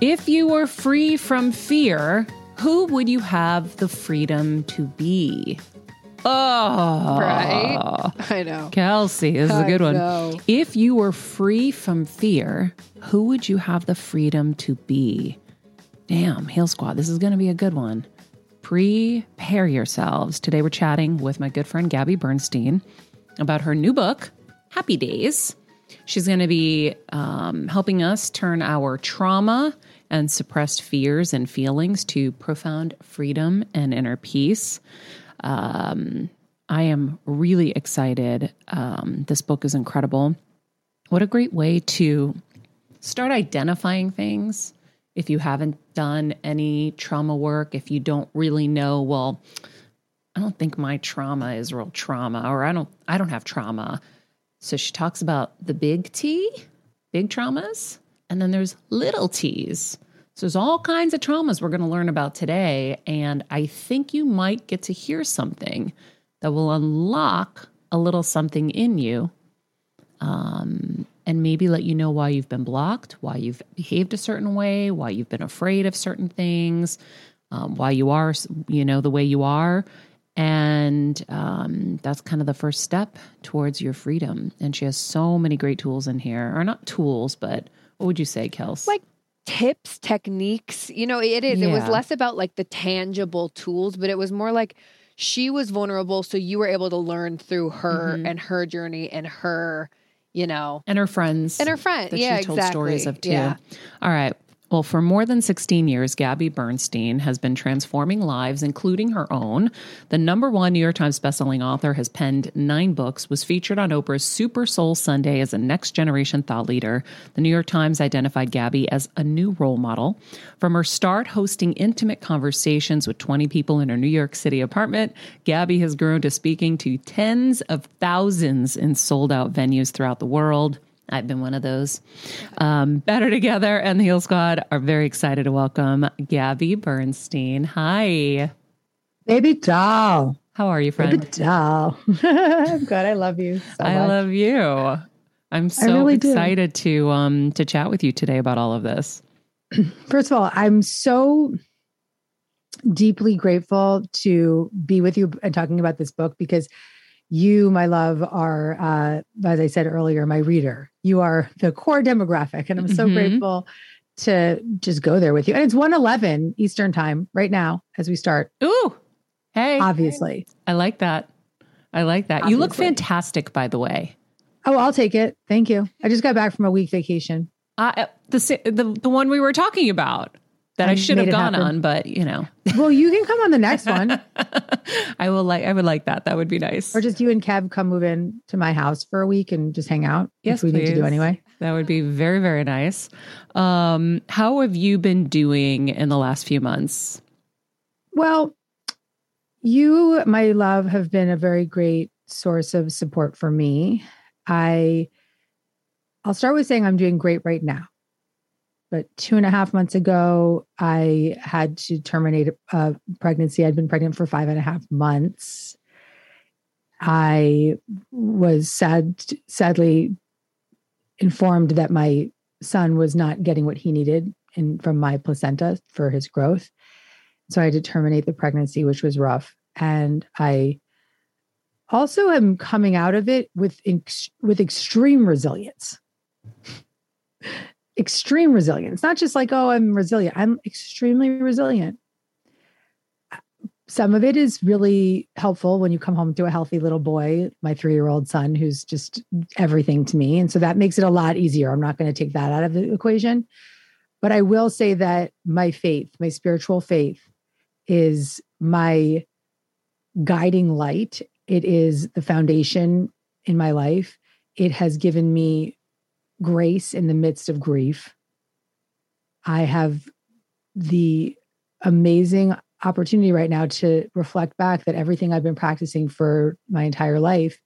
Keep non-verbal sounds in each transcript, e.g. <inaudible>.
If you were free from fear, who would you have the freedom to be? Oh, right. <laughs> I know. Kelsey, this is a good I one. know. If you were free from fear, who would you have the freedom to be? Damn, Heal Squad, this is going to be a good one. Prepare yourselves. Today we're chatting with my good friend Gabby Bernstein about her new book, Happy Days. She's going to be um, helping us turn our trauma and suppressed fears and feelings to profound freedom and inner peace. Um, I am really excited. Um, this book is incredible. What a great way to start identifying things if you haven't done any trauma work, if you don't really know, well, I don't think my trauma is real trauma or I don't I don't have trauma. So she talks about the big T, big traumas, and then there's little T's. So there's all kinds of traumas we're going to learn about today and I think you might get to hear something that will unlock a little something in you um, and maybe let you know why you've been blocked, why you've behaved a certain way, why you've been afraid of certain things, um, why you are, you know, the way you are. And um, that's kind of the first step towards your freedom. And she has so many great tools in here, or not tools, but what would you say, Kels? Like tips, techniques. You know, it is. It was less about like the tangible tools, but it was more like she was vulnerable, so you were able to learn through her Mhm. and her journey and her, you know, and her friends. and her friends. that yeah, she told exactly. stories of too. Yeah. All right. Well, for more than 16 years, Gabby Bernstein has been transforming lives, including her own. The number one New York Times bestselling author has penned nine books, was featured on Oprah's Super Soul Sunday as a next generation thought leader. The New York Times identified Gabby as a new role model. From her start hosting intimate conversations with 20 people in her New York City apartment, Gabby has grown to speaking to tens of thousands in sold out venues throughout the world. I've been one of those. Um, Better Together and the Heal Squad are very excited to welcome Gabby Bernstein. Hi. Baby doll. How are you, friend? Baby doll. <laughs> I'm good. I love you so I much. love you. I'm so really do. excited to um to chat with you today about all of this. <clears throat> First of all, I'm so deeply grateful to be with you and talking about this book because you, my love, are, uh, as I said earlier, my reader. You are the core demographic. And I'm so Mhm. grateful to just go there with you. And it's 111 Eastern time right now as we start, Ooh. Hey. obviously. I like that. I like that. You look fantastic, by the way. Oh, I'll take it. Thank you. I just got back from a week vacation. Uh, the, the the one we were talking about that I, I should have gone on, but you know, <laughs> Well, you can come on the next one. <laughs> I will like. I would like that. That would be nice. Or just you and Kev come move in to my house for a week and just hang out, Yes, we need to do anyway. That would be very, very nice. Um, how have you been doing in the last few months? Well, you, my love, have been a very great source of support for me. I I'll start with saying I'm doing great right now. But two and a half months ago, I had to terminate a pregnancy. I'd been pregnant for five and a half months. I was sad, sadly informed that my son was not getting what he needed in, from my placenta for his growth. So I had to terminate the pregnancy, which was rough. And I also am coming out of it with with extreme resilience. Extreme resilience, not just like, oh, I'm resilient. I'm extremely resilient. Some of it is really helpful when you come home to a healthy little boy, my three year old son, who's just everything to me. And so that makes it a lot easier. I'm not going to take that out of the equation. But I will say that my faith, my spiritual faith, is my guiding light. It is the foundation in my life. It has given me grace in the midst of grief. I have the amazing opportunity right now to reflect back that everything I've been practicing for my entire life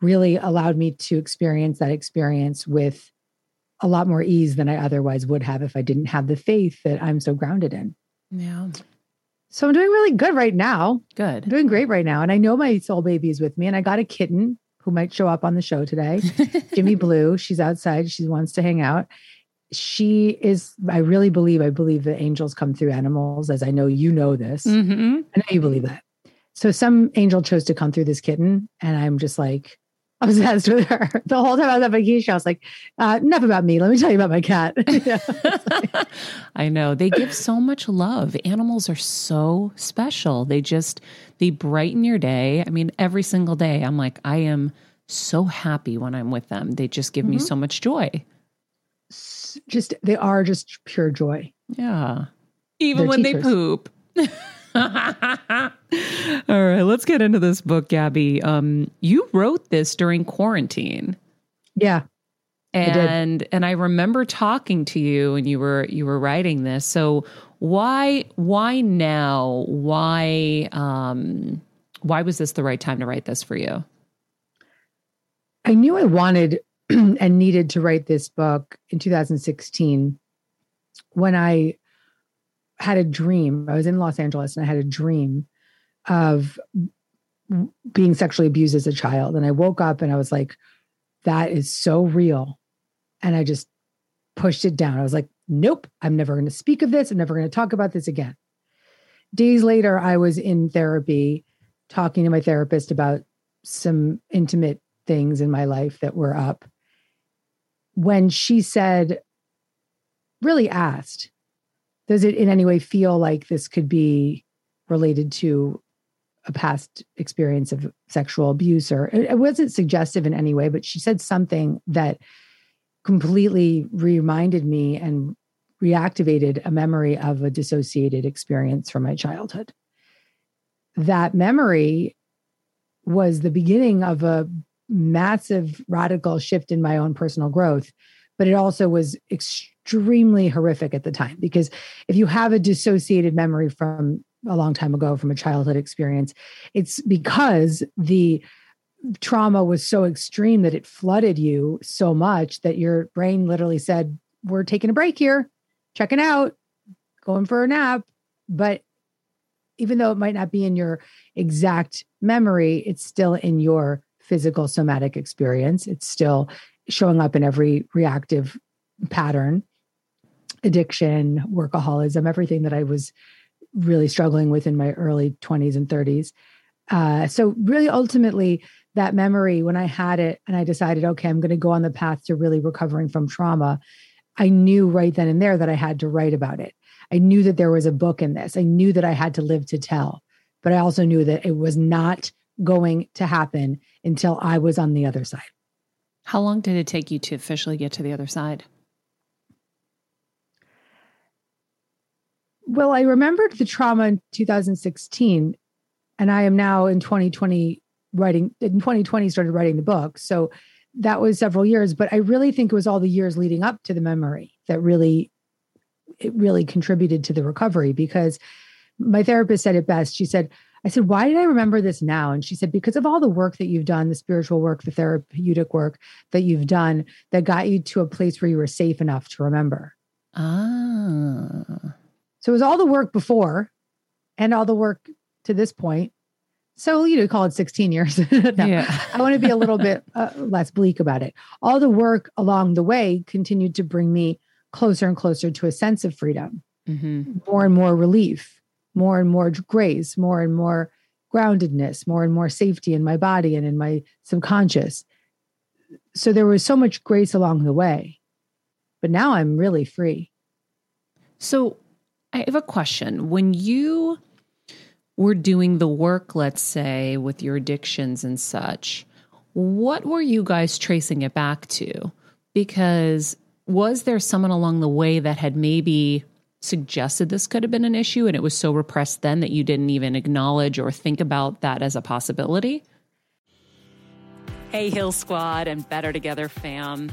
really allowed me to experience that experience with a lot more ease than I otherwise would have if I didn't have the faith that I'm so grounded in. Yeah. So I'm doing really good right now. Good. I'm doing great right now. And I know my soul baby is with me. And I got a kitten who might show up on the show today. <laughs> Jimmy Blue. She's outside. She wants to hang out. She is, I really believe, I believe that angels come through animals, as I know you know this. Mm-hmm. I know you believe that. So some angel chose to come through this kitten. And I'm just like, obsessed with her <laughs> the whole time I was on vacation. I was like, uh, enough about me. Let me tell you about my cat. <laughs> <laughs> I know they give so much love. Animals are so special. They just they brighten your day. I mean, every single day, I'm like, I am so happy when I'm with them. They just give mm-hmm. me so much joy. Just they are just pure joy. Yeah, even They're when teachers. they poop. <laughs> All right, let's get into this book, Gabby. Um, you wrote this during quarantine. Yeah. And I and I remember talking to you and you were you were writing this. So why why now? Why um why was this the right time to write this for you? I knew I wanted <clears throat> and needed to write this book in 2016 when I had a dream. I was in Los Angeles and I had a dream of being sexually abused as a child. And I woke up and I was like, that is so real. And I just pushed it down. I was like, nope, I'm never going to speak of this. I'm never going to talk about this again. Days later, I was in therapy talking to my therapist about some intimate things in my life that were up. When she said, really asked, does it in any way feel like this could be related to a past experience of sexual abuse or it wasn't suggestive in any way but she said something that completely reminded me and reactivated a memory of a dissociated experience from my childhood. That memory was the beginning of a massive radical shift in my own personal growth but it also was extremely horrific at the time because if you have a dissociated memory from a long time ago from a childhood experience it's because the trauma was so extreme that it flooded you so much that your brain literally said we're taking a break here checking out going for a nap. But even though it might not be in your exact memory it's still in your physical somatic experience. It's still showing up in every reactive pattern addiction, workaholism, everything that I was really struggling with in my early 20s and 30s. Uh, so, really, ultimately, that memory, when I had it and I decided, okay, I'm going to go on the path to really recovering from trauma, I knew right then and there that I had to write about it. I knew that there was a book in this. I knew that I had to live to tell, but I also knew that it was not going to happen until I was on the other side. How long did it take you to officially get to the other side? Well, I remembered the trauma in 2016, and I am now in 2020 writing, in 2020 started writing the book. So that was several years, but I really think it was all the years leading up to the memory that really it really contributed to the recovery because my therapist said it best. She said, I said, why did I remember this now? And she said, because of all the work that you've done, the spiritual work, the therapeutic work that you've done that got you to a place where you were safe enough to remember. Ah. So it was all the work before and all the work to this point. So, you know, call it 16 years. <laughs> no, Yeah. I want to be a little bit uh, less bleak about it. All the work along the way continued to bring me closer and closer to a sense of freedom, hmm more and more relief, more and more grace, more and more groundedness, more and more safety in my body and in my subconscious. So there was so much grace along the way. But now I'm really free. So I have a question. When you were doing the work, let's say, with your addictions and such, what were you guys tracing it back to? Because was there someone along the way that had maybe suggested this could have been an issue and it was so repressed then that you didn't even acknowledge or think about that as a possibility? Hey, Heal Squad and Better Together fam.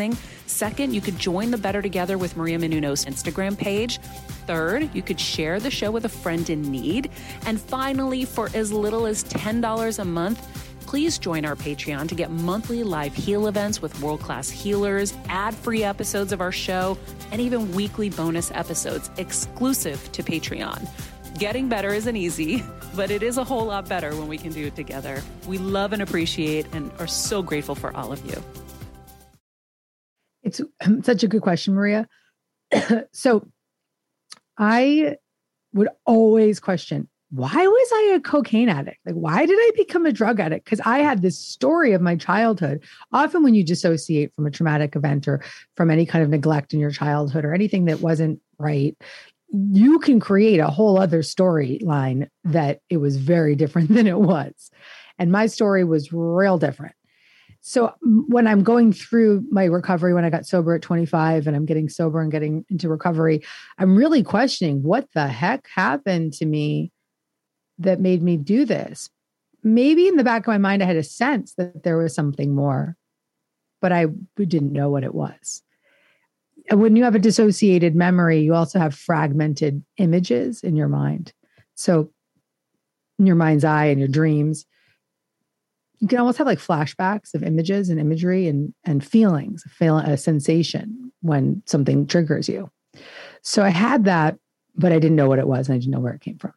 Second, you could join the Better Together with Maria Menounos Instagram page. Third, you could share the show with a friend in need. And finally, for as little as $10 a month, please join our Patreon to get monthly live heal events with world class healers, ad free episodes of our show, and even weekly bonus episodes exclusive to Patreon. Getting better isn't easy, <laughs> but it is a whole lot better when we can do it together. We love and appreciate and are so grateful for all of you. It's um, such a good question, Maria. <coughs> so I would always question why was I a cocaine addict? Like, why did I become a drug addict? Because I had this story of my childhood. Often, when you dissociate from a traumatic event or from any kind of neglect in your childhood or anything that wasn't right, you can create a whole other storyline that it was very <laughs> different than it was. And my story was real different. So when I'm going through my recovery, when I got sober at 25 and I'm getting sober and getting into recovery, I'm really questioning what the heck happened to me that made me do this. Maybe in the back of my mind, I had a sense that there was something more, but I didn't know what it was. When you have a dissociated memory, you also have fragmented images in your mind. So, in your mind's eye and your dreams, you can almost have like flashbacks of images and imagery and and feelings, feel a sensation when something triggers you. So I had that, but I didn't know what it was and I didn't know where it came from.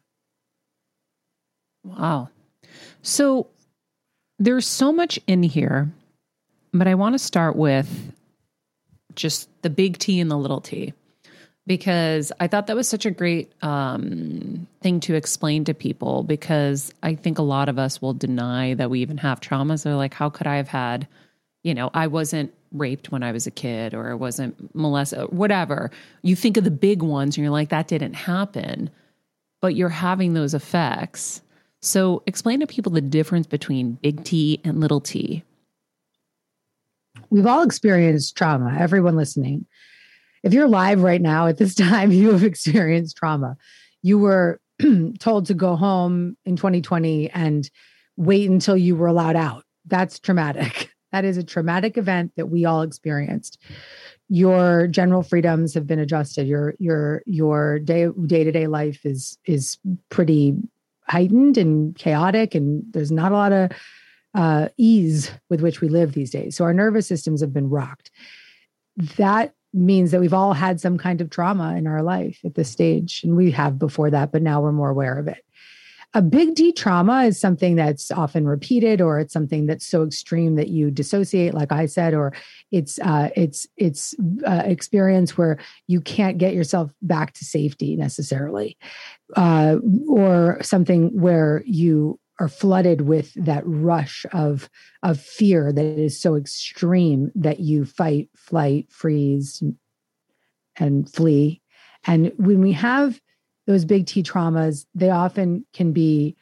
Wow. So there's so much in here, but I want to start with just the big T and the little t because I thought that was such a great um, thing to explain to people because I think a lot of us will deny that we even have traumas. They're like, how could I have had, you know, I wasn't raped when I was a kid or I wasn't molested, whatever. You think of the big ones and you're like, that didn't happen, but you're having those effects. So explain to people the difference between big T and little t. We've all experienced trauma, everyone listening. If you're live right now at this <laughs> time, you have experienced trauma. You were <clears throat> told to go home in 2020 and wait until you were allowed out. That's traumatic. <laughs> That is a traumatic event that we all experienced. Your general freedoms have been adjusted. Your your your day day to day life is is pretty heightened and chaotic, and there's not a lot of uh, ease with which we live these days. So our nervous systems have been rocked. That means that we've all had some kind of trauma in our life at this stage, and we have before that, but now we're more aware of it. A big T trauma is something that's often repeated, or it's something that's so extreme that you dissociate, like I said, or it's uh, it's it's uh, experience where you can't get yourself back to safety necessarily, uh, or something where you are flooded with that rush of of fear that is so extreme that you fight, flight, freeze, and flee. And when we have those big T traumas, they often can be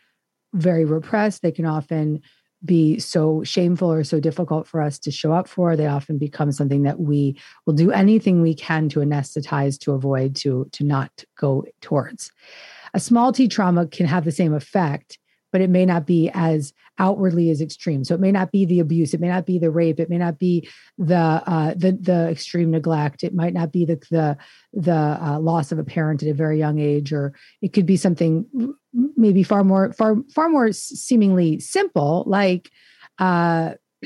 very repressed. They can often be so shameful or so difficult for us to show up for. They often become something that we will do anything we can to anesthetize, to avoid, to, to not go towards. A small T trauma can have the same effect, but it may not be as outwardly as extreme. So it may not be the abuse, it may not be the rape, it may not be the uh, the the extreme neglect, it might not be the the the uh, loss of a parent at a very young age, or it could be something maybe far more far far more seemingly simple, like uh, <clears throat>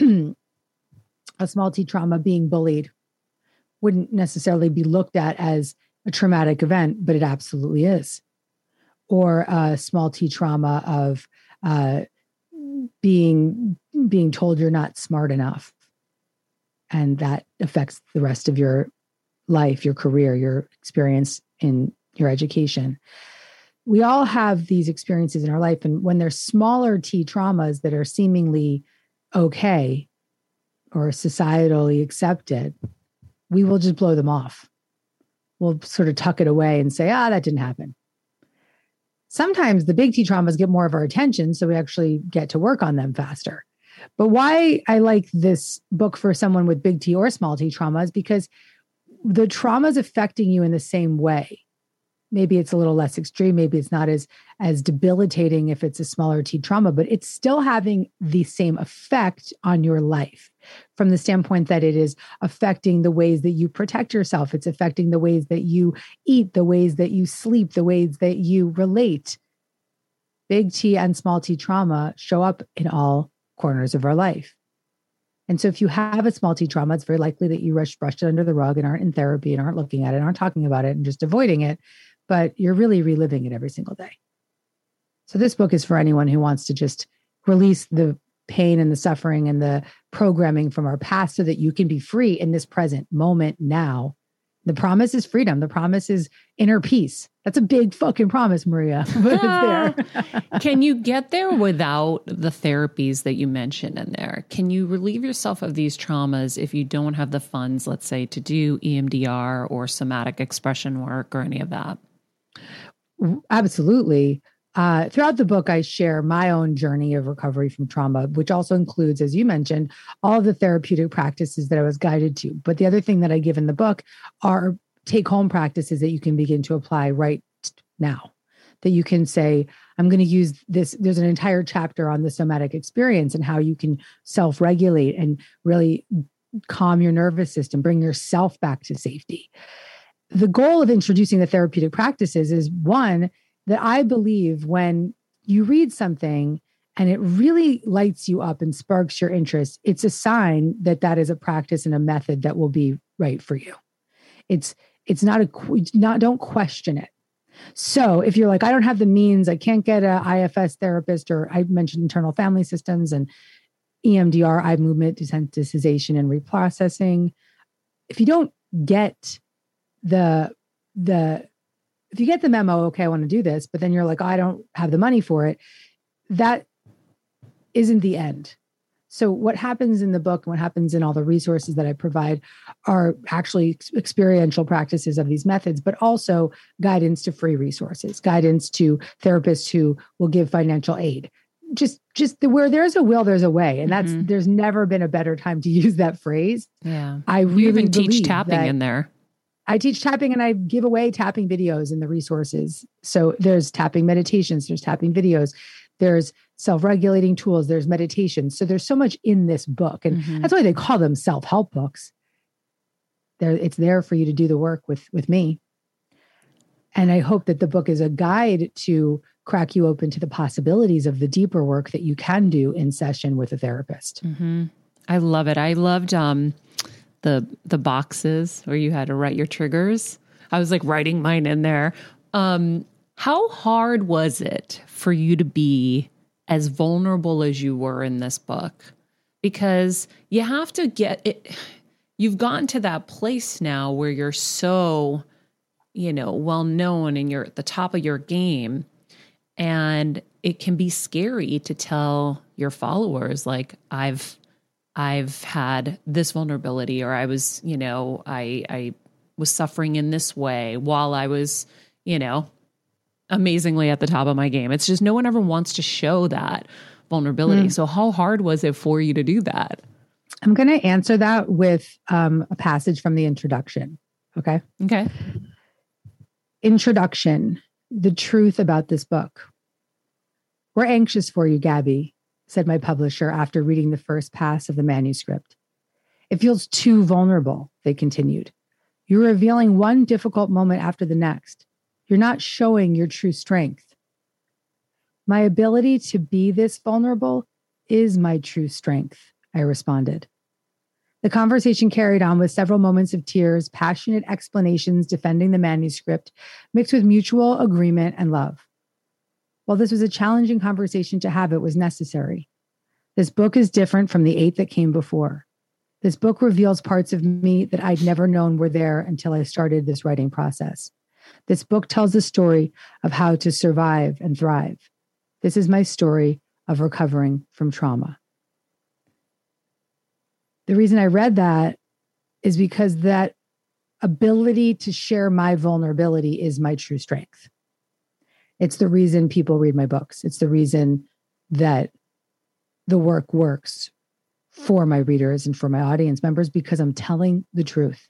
a small T trauma being bullied wouldn't necessarily be looked at as a traumatic event, but it absolutely is or a small t trauma of uh, being being told you're not smart enough. And that affects the rest of your life your career your experience in your education. We all have these experiences in our life and when there's smaller t traumas that are seemingly okay or societally accepted we will just blow them off. We'll sort of tuck it away and say ah that didn't happen sometimes the big T traumas get more of our attention. So we actually get to work on them faster. But why I like this book for someone with big T or small T trauma is because the trauma is affecting you in the same way maybe it's a little less extreme maybe it's not as as debilitating if it's a smaller t trauma but it's still having the same effect on your life from the standpoint that it is affecting the ways that you protect yourself. It's affecting the ways that you eat the ways that you sleep the ways that you relate. Big t and small t trauma show up in all corners of our life. And so if you have a small t trauma, it's very likely that you rush brushed it under the rug and aren't in therapy and aren't looking at it, and aren't talking about it and just avoiding it but you're really reliving it every single day. So this book is for anyone who wants to just release the pain and the suffering and the programming from our past so that you can be free in this present moment now. The promise is freedom. The promise is inner peace. That's a big fucking promise, Maria. <laughs> But it's there. <laughs> Can you get there without the therapies that you mentioned in there? Can you relieve yourself of these traumas if you don't have the funds, let's say, to do EMDR or somatic expression work or any of that? Absolutely. Uh, throughout the book, I share my own journey of recovery from trauma, which also includes, as you mentioned, all the therapeutic practices that I was guided to. But the other thing that I give in the book are take home practices that you can begin to apply right now. That you can say, I'm going to use this. There's an entire chapter on the somatic experience and how you can self regulate and really calm your nervous system, bring yourself back to safety the goal of introducing the therapeutic practices is one that I believe when you read something and it really lights you up and sparks your interest, it's a sign that that is a practice and a method that will be right for you. It's it's not a not don't question it. So if you're like, I don't have the means, I can't get a IFS therapist, or I mentioned internal family systems and EMDR, eye movement desensitization and reprocessing. If you don't get the the if you get the memo, okay, I want to do this, but then you're like, oh, I don't have the money for it, that isn't the end. So, what happens in the book and what happens in all the resources that I provide are actually experiential practices of these methods, but also guidance to free resources, guidance to therapists who will give financial aid. Just, just the, where there's a will, there's a way, and that's mm-hmm. there's never been a better time to <laughs> use that phrase. Yeah, I really you even teach tapping in there. I teach tapping and I give away tapping videos in the resources. So there's tapping meditations, there's tapping videos, there's self-regulating tools, there's meditation. So there's so much in this book. And mm-hmm. that's why they call them self-help books. There, it's there for you to do the work with with me. And I hope that the book is a guide to crack you open to the possibilities of the deeper work that you can do in session with a therapist. Mm-hmm. I love it. I loved um the the boxes where you had to write your triggers. I was like writing mine in there. Um, how hard was it for you to be as vulnerable as you were in this book? Because you have to get it. You've gotten to that place now where you're so, you know, well known and you're at the top of your game. And it can be scary to tell your followers like I've I've had this vulnerability or I was, you know, I I was suffering in this way while I was, you know, amazingly at the top of my game. It's just no one ever wants to show that vulnerability. Mm. So how hard was it for you to do that? I'm going to answer that with um, a passage from the introduction. Okay. Okay. Introduction The truth about this book. We're anxious for you, Gabby, said my publisher after reading the first pass of the manuscript. It feels too vulnerable, they continued. You're revealing one difficult moment after the next. You're not showing your true strength. My ability to be this vulnerable is my true strength, I responded. The conversation carried on with several moments of tears, passionate explanations defending the manuscript, mixed with mutual agreement and love. While this was a challenging conversation to have, it was necessary. This book is different from the eight that came before. This book reveals parts of me that I'd never known were there until I started this writing process. This book tells the story of how to survive and thrive. This is my story of recovering from trauma. The reason I read that is because that ability to share my vulnerability is my true strength. It's the reason people read my books. It's the reason that the work works for my readers and for my audience members because I'm telling the truth.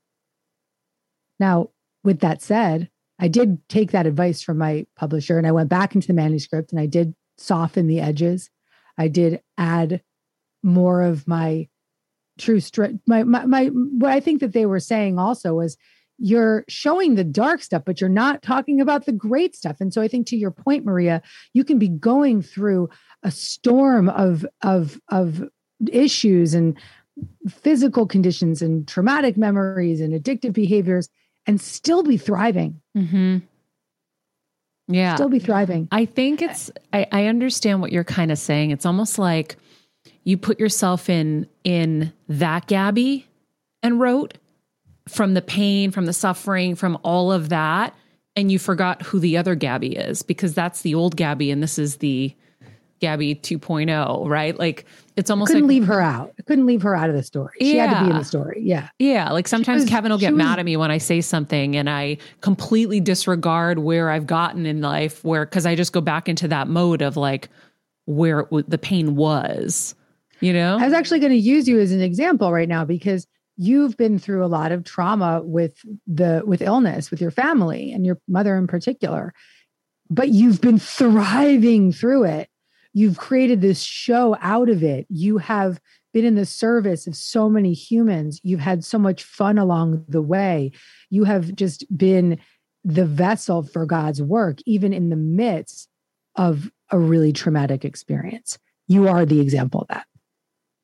Now, with that said, I did take that advice from my publisher and I went back into the manuscript and I did soften the edges. I did add more of my true strength. My, my, my, what I think that they were saying also was you're showing the dark stuff, but you're not talking about the great stuff. And so I think to your point, Maria, you can be going through a storm of of of issues and physical conditions and traumatic memories and addictive behaviors and still be thriving. Mm-hmm. Yeah. Still be thriving. I think it's, I, I understand what you're kind of saying. It's almost like you put yourself in, in that Gabby and wrote from the pain, from the suffering, from all of that. And you forgot who the other Gabby is because that's the old Gabby and this is the Gabby 2.0, right? Like it's almost couldn't like, leave her out. I couldn't leave her out of the story. She yeah. had to be in the story. Yeah. Yeah. Like sometimes was, Kevin will get was, mad at me when I say something and I completely disregard where I've gotten in life where, cause I just go back into that mode of like where the pain was, you know? I was actually going to use you as an example right now because you've been through a lot of trauma with the, with illness, with your family and your mother in particular, but you've been thriving through it You've created this show out of it. You have been in the service of so many humans. You've had so much fun along the way. You have just been the vessel for God's work, even in the midst of a really traumatic experience. You are the example of that.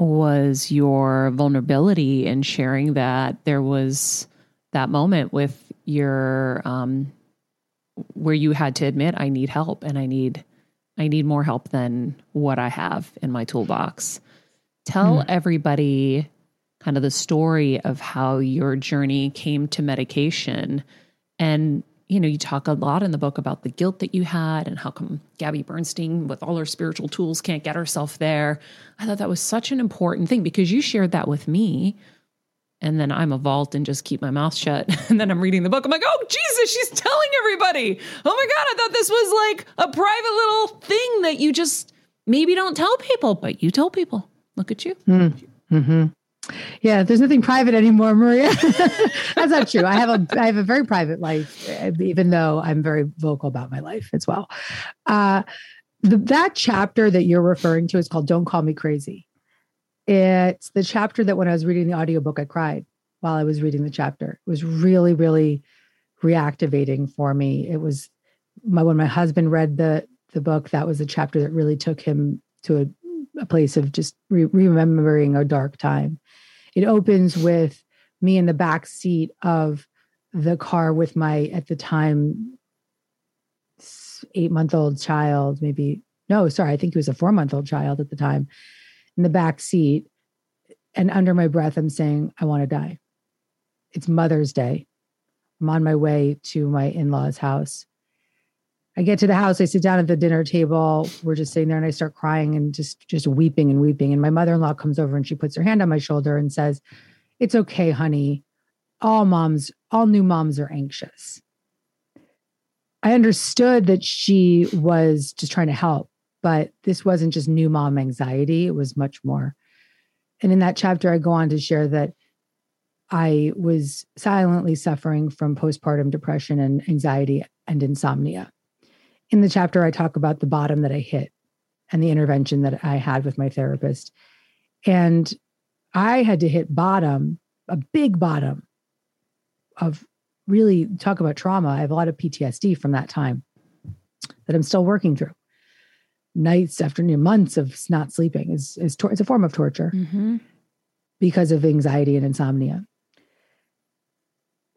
was your vulnerability in sharing that there was that moment with your um where you had to admit I need help and I need I need more help than what I have in my toolbox. Tell mm. everybody kind of the story of how your journey came to medication and you know, you talk a lot in the book about the guilt that you had and how come Gabby Bernstein, with all her spiritual tools, can't get herself there. I thought that was such an important thing because you shared that with me. And then I'm a vault and just keep my mouth shut. <laughs> And then I'm reading the book. I'm like, oh, Jesus, she's telling everybody. Oh my God, I thought this was like a private little thing that you just maybe don't tell people, but you tell people. Look at you. Mm-hmm. Yeah, there's nothing private anymore, Maria. <laughs> That's not true. I have a I have a very private life, even though I'm very vocal about my life as well. Uh, the, that chapter that you're referring to is called "Don't Call Me Crazy." It's the chapter that when I was reading the audiobook, I cried while I was reading the chapter. It was really, really reactivating for me. It was my when my husband read the the book, that was a chapter that really took him to a, a place of just re- remembering a dark time. It opens with me in the back seat of the car with my at the time eight month old child maybe no sorry i think he was a four month old child at the time in the back seat and under my breath i'm saying i want to die. It's mother's day. I'm on my way to my in-laws house I get to the house, I sit down at the dinner table. We're just sitting there and I start crying and just just weeping and weeping. And my mother-in-law comes over and she puts her hand on my shoulder and says, "It's okay, honey. All moms, all new moms are anxious." I understood that she was just trying to help, but this wasn't just new mom anxiety, it was much more. And in that chapter I go on to share that I was silently suffering from postpartum depression and anxiety and insomnia in the chapter, I talk about the bottom that I hit and the intervention that I had with my therapist. And I had to hit bottom, a big bottom of really talk about trauma. I have a lot of PTSD from that time that I'm still working through. Nights, afternoon, months of not sleeping is is tor- it's a form of torture mm-hmm. because of anxiety and insomnia.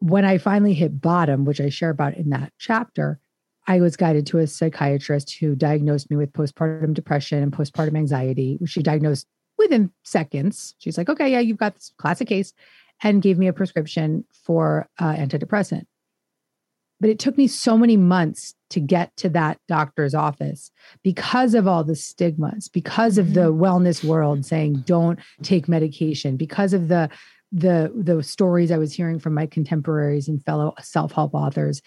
When I finally hit bottom, which I share about in that chapter, I was guided to a psychiatrist who diagnosed me with postpartum depression and postpartum anxiety, which she diagnosed within seconds. She's like, okay, yeah, you've got this classic case, and gave me a prescription for uh, antidepressant. But it took me so many months to get to that doctor's office because of all the stigmas, because of the mm-hmm. wellness world saying don't take medication, because of the the the stories I was hearing from my contemporaries and fellow self-help authors.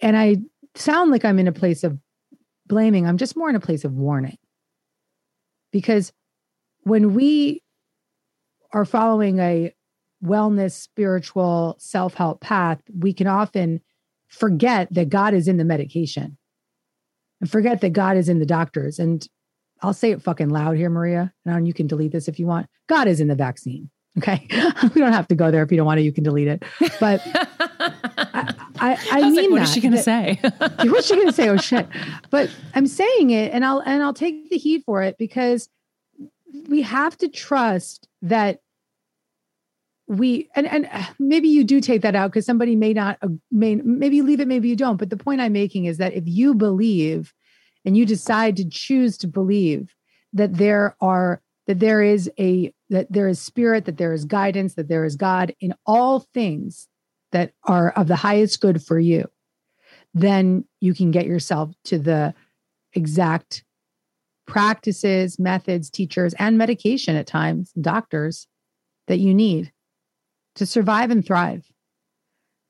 And I sound like I'm in a place of blaming. I'm just more in a place of warning. Because when we are following a wellness, spiritual, self help path, we can often forget that God is in the medication and forget that God is in the doctors. And I'll say it fucking loud here, Maria, and you can delete this if you want. God is in the vaccine. Okay. <laughs> we don't have to go there. If you don't want to, you can delete it. But <laughs> I, I, I, mean, like, what that, is she going to say? <laughs> <laughs> what's she going to say? Oh shit! But I'm saying it, and I'll and I'll take the heat for it because we have to trust that we and and maybe you do take that out because somebody may not uh, may maybe you leave it, maybe you don't. But the point I'm making is that if you believe and you decide to choose to believe that there are that there is a that there is spirit, that there is guidance, that there is God in all things that are of the highest good for you, then you can get yourself to the exact practices, methods, teachers, and medication at times, doctors that you need to survive and thrive.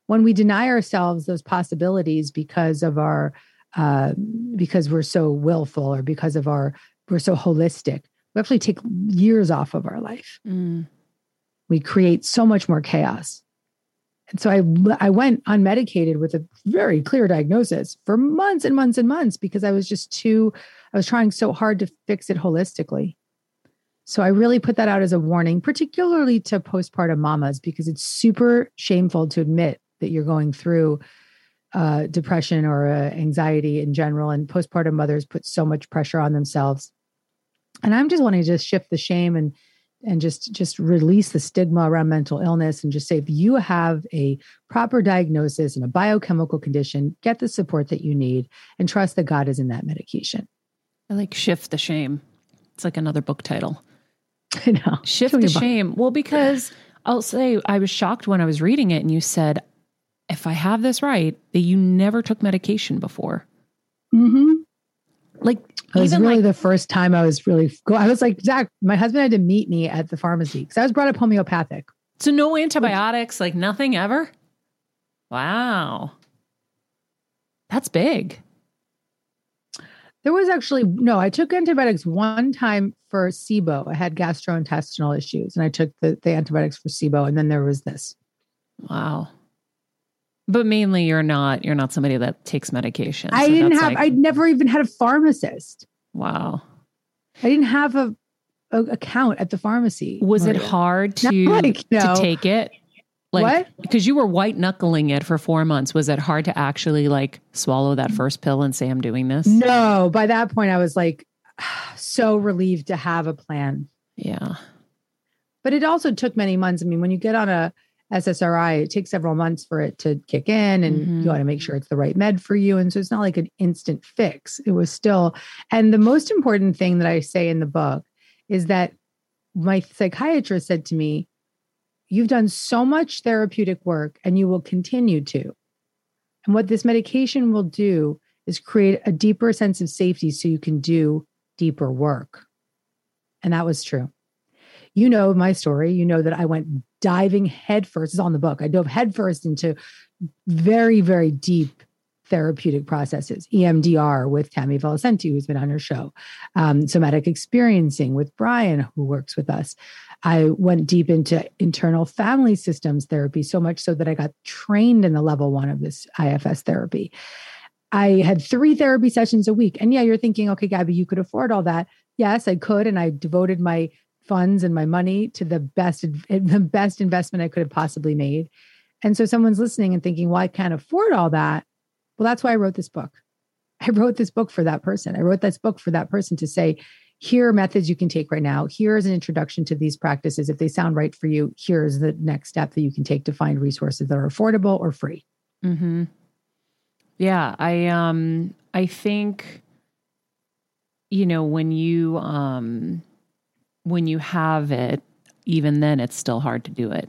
When we deny ourselves those possibilities because of our, uh, because we're so willful or because of our, we're so holistic, we actually take years off of our life. Mm. We create so much more chaos. And so I, I went unmedicated with a very clear diagnosis for months and months and months because I was just too, I was trying so hard to fix it holistically. So I really put that out as a warning, particularly to postpartum mamas, because it's super shameful to admit that you're going through uh, depression or uh, anxiety in general. And postpartum mothers put so much pressure on themselves and i'm just wanting to just shift the shame and and just just release the stigma around mental illness and just say if you have a proper diagnosis and a biochemical condition get the support that you need and trust that god is in that medication. I like shift the shame. It's like another book title. <laughs> I know. Shift the shame. Well because i'll say i was shocked when i was reading it and you said if I have this right, that you never took medication before. Mm-hmm. Like It was really like the first time I was really. I was like Zach. My husband had to meet me at the pharmacy because I was brought up homeopathic. so no antibiotics, like nothing ever. Wow, that's big. There was actually no. I took antibiotics one time for SIBO. I had gastrointestinal issues, and I took the, the antibiotics for SIBO. And then there was this. Wow. But mainly, you're not you're not somebody that takes medication. I so didn't have. like- I'd never even had a pharmacist. wow. I didn't have a, a account at the pharmacy. Was it hard to like, you know, to take it? Like, What? Because you were white knuckling it for four months. Was it hard to actually like swallow that first pill and say I'm doing this? No, by that point, I was like <sighs> so relieved to have a plan. Yeah. But it also took many months. I mean, when you get on a SSRI, it takes several months for it to kick in, and Mhm. you want to make sure it's the right med for you. And so it's not like an instant fix. It was still, and the most important thing that I say in the book is that my psychiatrist said to me, You've done so much therapeutic work and you will continue to. And what this medication will do is create a deeper sense of safety so you can do deeper work. And that was true. You know my story. You know that I went diving headfirst. It's on the book. I dove headfirst into very, very deep therapeutic processes. EMDR with Tammy Velocenti, who's been on her show. Um, somatic experiencing with Brian, who works with us. I went deep into internal family systems therapy, so much so that I got trained in the level one of this IFS therapy. I had three therapy sessions a week. And yeah, you're thinking, okay, Gabby, you could afford all that. Yes, I could. And I devoted my funds and my money to the best <laughs> the best investment I could have possibly made. And so someone's listening and thinking, well, I can't afford all that. Well, that's why I wrote this book. <laughs> I wrote this book for that person. I wrote this book for that person to say, here are methods you can take right now. Here's an introduction to these practices. If they sound right for you, here's the next step that you can take to find resources that are affordable or free. Mm-hmm. Yeah, I um I think you know when you um when you have it, even then it's still hard to do it.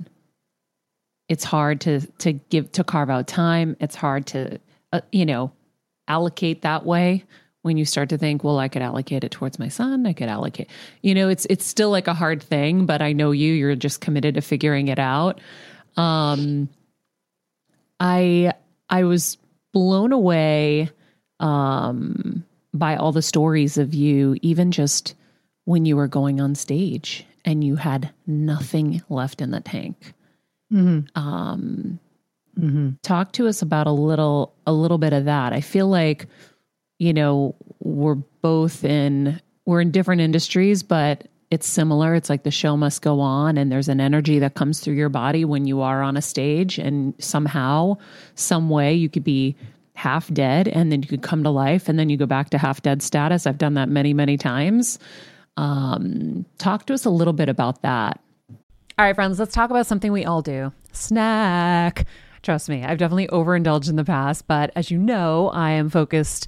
It's hard to to give to carve out time. It's hard to uh, you know allocate that way when you start to think, well, I could allocate it towards my son. I could allocate. You know, it's it's still like a hard thing, but I know you. You're just committed to figuring it out. Um, I I was blown away um, by all the stories of you, even just when you were going on stage and you had nothing left in the tank. Mm-hmm. Um, Mm-hmm. talk to us about a little a little bit of that. I feel like you know we're both in we're in different industries, but it's similar. It's like the show must go on, and there's an energy that comes through your body when you are on a stage, and somehow, some way, you could be half dead, and then you could come to life, and then you go back to half dead status. I've done that many, many times. Um, talk to us a little bit about that. All right, friends, let's talk about something we all do snack. Trust me, I've definitely overindulged in the past, but as you know, I am focused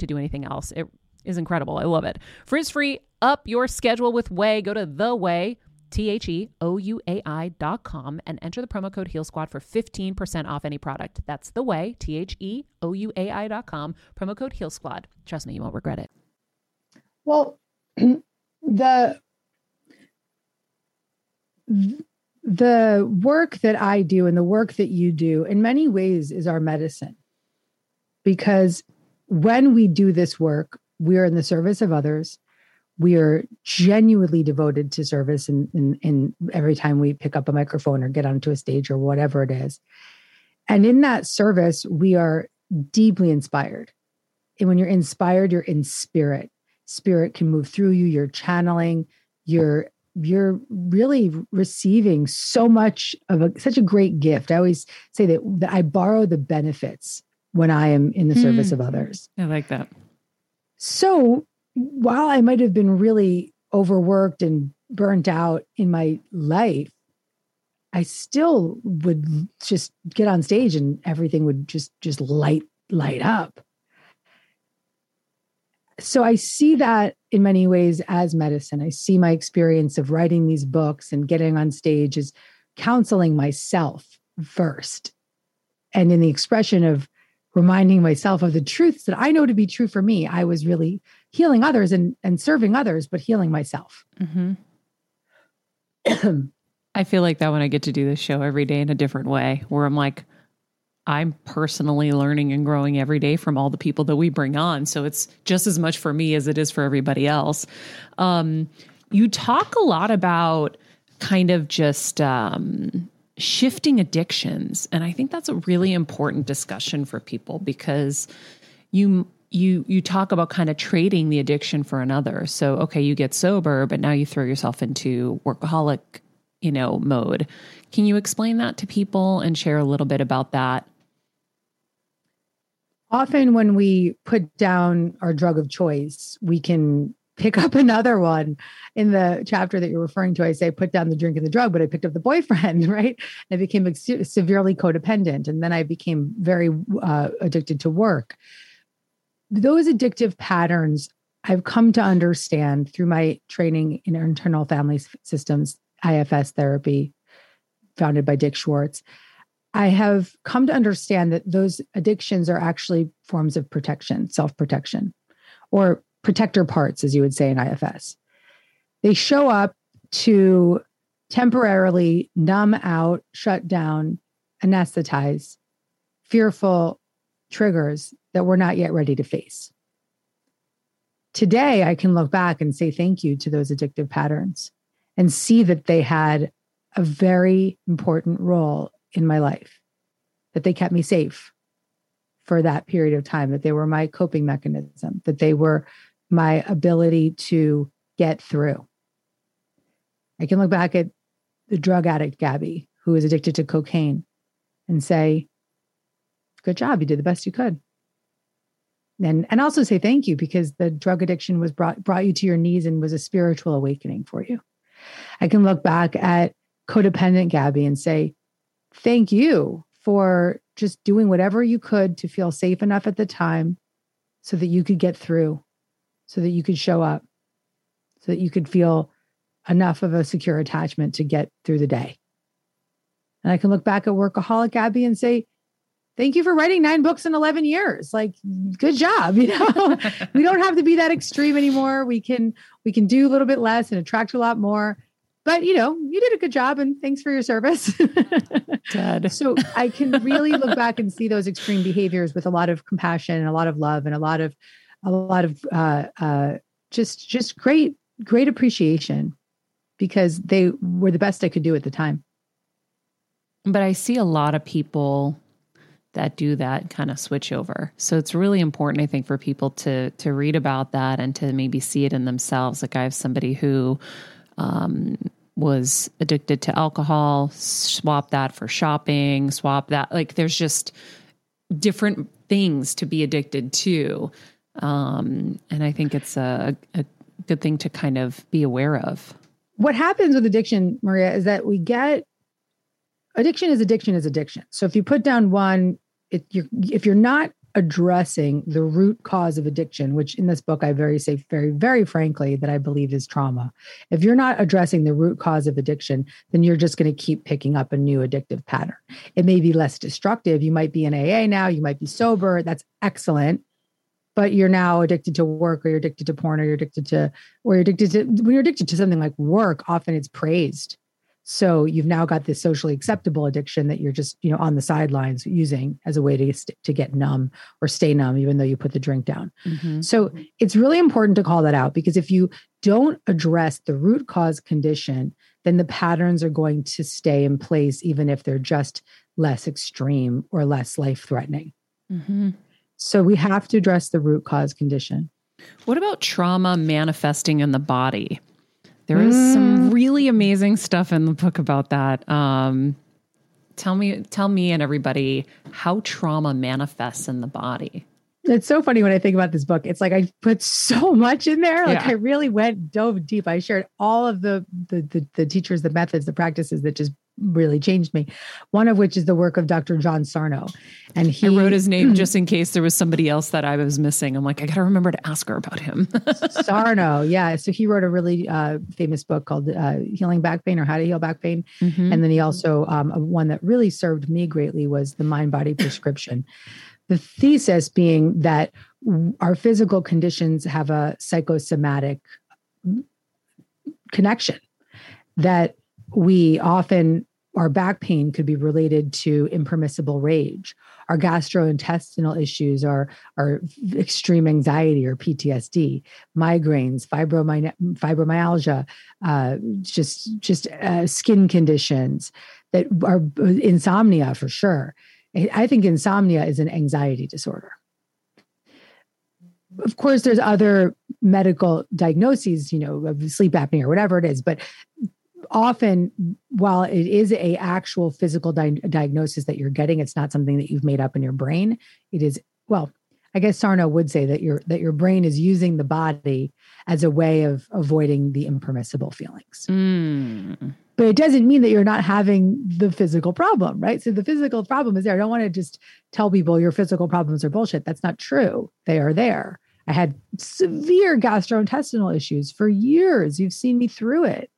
to do anything else. It is incredible. I love it. Frizz free, up your schedule with Ouai. Go to the Ouai. T H E O U A I dot com and enter the promo code Heal Squad for 15% off any product. That's the Ouai, T H E O U A I dot com, promo code Heal Squad. Trust me, you won't regret it. Well, <clears throat> the the work that I do and the work that you do in many ways is our medicine. Because when we do this work, we are in the service of others. We are genuinely devoted to service in every time we pick up a microphone or get onto a stage or whatever it is. And in that service, we are deeply inspired. And when you're inspired, you're in spirit. Spirit can move through you, you're channeling, you're you're really receiving so much of a, such a great gift. I always say that, that I borrow the benefits when I am in the service mm. of others. I like that. So while I might have been really overworked and burnt out in my life, I still would just get on stage and everything would just just light light up so I see that in many ways as medicine. I see my experience of writing these books and getting on stage as counseling myself first. And in the expression of reminding myself of the truths that I know to be true for me, I was really healing others and, and serving others, but healing myself. Mm-hmm. <clears throat> I feel like that when I get to do this show every day in a different way, where I'm like, I'm personally learning and growing every day from all the people that we bring on. So it's just as much for me as it is for everybody else. Um, you talk a lot about kind of just um, shifting addictions. And I think that's a really important discussion for people because you you you talk about kind of trading the addiction for another. So okay, you get sober, but now you throw yourself into workaholic, you know, mode. Can you explain that to people and share a little bit about that? Often, when we put down our drug of choice, we can pick up another one. In the chapter that you're referring to, I say, put down the drink and the drug, but I picked up the boyfriend, <laughs> right? I became severely codependent. And then I became very uh, addicted to work. Those addictive patterns I've come to understand through my training in internal family systems, IFS therapy, founded by Dick Schwartz. I have come to understand that those addictions are actually forms of protection, self protection, or protector parts, as you would say in IFS. They show up to temporarily numb out, shut down, anesthetize fearful triggers that we're not yet ready to face. Today, I can look back and say thank you to those addictive patterns and see that they had a very important role in my life, that they kept me safe for that period of time, that they were my coping mechanism, that they were my ability to get through. I can look back at the drug addict Gabby, who is addicted to cocaine, and say, Good job, you did the best you could. And, and also say thank you because the drug addiction was brought brought you to your knees and was a spiritual awakening for you. I can look back at codependent Gabby and say, thank you for just doing whatever you could to feel safe enough at the time so that you could get through, so that you could show up, so that you could feel enough of a secure attachment to get through the day. And I can look back at Workaholic Gabby and say, thank you for writing nine books in 11 years like good job <laughs> you know <laughs> we don't have to be that extreme anymore we can we can do a little bit less and attract a lot more but you know, you did a good job and thanks for your service. <laughs> Dad. so I can really look back and see those extreme behaviors with a lot of compassion and a lot of love and a lot of a lot of uh, uh, just just great great appreciation because they were the best I could do at the time. But I see a lot of people that do that kind of switch over. So it's really important, I think, for people to to read about that and to maybe see it in themselves. Like I have somebody who um, was addicted to alcohol, swap that for shopping, swap that. Like there's just different things to be addicted to. Um, and I think it's a, a good thing to kind of be aware of. What happens with addiction, Maria, is that we get addiction is addiction is addiction. So if you put down one, it, you're, if you're not addressing the root cause of addiction, which in this book I very say very, very frankly that I believe is trauma. If you're not addressing the root cause of addiction, then you're just going to keep picking up a new addictive pattern. It may be less destructive. You might be in AA now, you might be sober. That's excellent. But you're now addicted to work, or you're addicted to porn, or you're addicted to, or you're addicted to, when you're addicted to something like work, often it's praised so you've now got this socially acceptable addiction that you're just, you know, on the sidelines using as a way to to get numb or stay numb even though you put the drink down. Mm-hmm. So it's really important to call that out because if you don't address the root cause condition, then the patterns are going to stay in place even if they're just less extreme or less life threatening. Mm-hmm. So we have to address the root cause condition. What about trauma manifesting in the body? There is mm. some really amazing stuff in the book about that. Um, tell me, tell me, and everybody how trauma manifests in the body. It's so funny when I think about this book. It's like I put so <laughs> much in there. Like yeah. I really went dove deep. I shared all of the, the the the teachers, the methods, the practices that just really changed me. One of which is the work of Dr. John Sarno. And he I wrote his <clears throat> name just in case there was somebody else that I was missing. I'm like, I got to remember to ask her about him. <laughs> Sarno, yeah. So he wrote a really uh, famous book called uh, Healing Back Pain or How to Heal Back Pain. Mm-hmm. And then he also, um, one that really served me greatly was The Mind Body Prescription. the thesis being that our physical conditions have a psychosomatic connection that we often our back pain could be related to impermissible rage. Our gastrointestinal issues are, are extreme anxiety or PTSD, migraines, fibromy- fibromyalgia, uh, just just uh, skin conditions that are insomnia for sure. I think insomnia is an anxiety disorder. Of course, there's other medical diagnoses, you know, of sleep apnea or whatever it is, but often while it is a actual physical di- diagnosis that you're getting it's not something that you've made up in your brain. It is well i guess sarno would say that your that your brain is using the body as a way of avoiding the impermissible feelings. Mm. but it doesn't mean that you're not having the physical problem right? So the physical problem is there. I don't want to just tell people your physical problems are bullshit. That's not true. They are there. I had severe gastrointestinal issues for years. You've seen me through it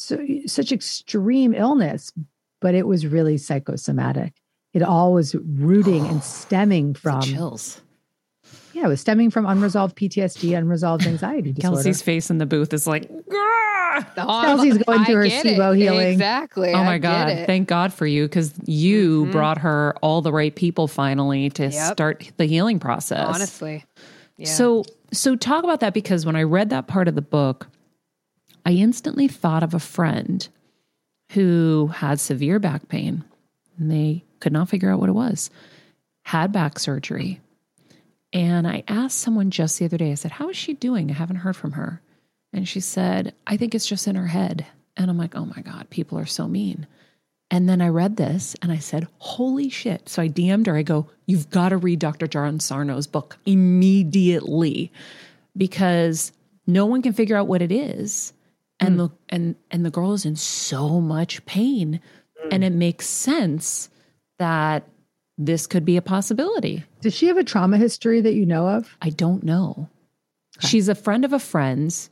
so, such extreme illness, but it was really psychosomatic. It all was rooting and <gasps> stemming from chills. Yeah, it was stemming from unresolved PTSD, unresolved anxiety disorder. Kelsey's face in the booth is like, oh, Kelsey's going through her SIBO healing. Exactly. Oh my I God. Thank God for you because you mm-hmm. brought her all the right people finally to yep. start the healing process. Honestly. Yeah. So so talk about that because when I read that part of the book, I instantly thought of a friend who had severe back pain and they could not figure out what it was, had back surgery. And I asked someone just the other day, I said, How is she doing? I haven't heard from her. And she said, I think it's just in her head. And I'm like, Oh my God, people are so mean. And then I read this and I said, Holy shit. So I DM'd her. I go, You've got to read Dr. John Sarno's book immediately because no one can figure out what it is and mm. the and and the girl is in so much pain mm. and it makes sense that this could be a possibility. Does she have a trauma history that you know of? I don't know. Okay. She's a friend of a friend's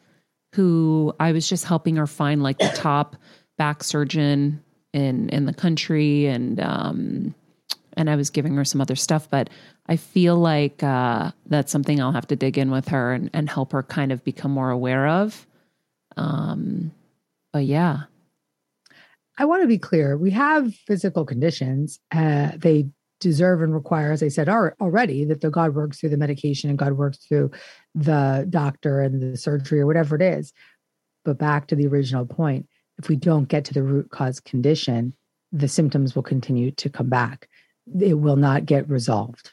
who I was just helping her find like the top back surgeon in in the country and um and I was giving her some other stuff, but I feel like uh, that's something I'll have to dig in with her and, and help her kind of become more aware of. Um, but yeah. I want to be clear. We have physical conditions. Uh, they deserve and require, as I said are, already, that the God works through the medication and God works through the doctor and the surgery or whatever it is. But back to the original point, if we don't get to the root cause condition, the symptoms will continue to come back. it will not get resolved.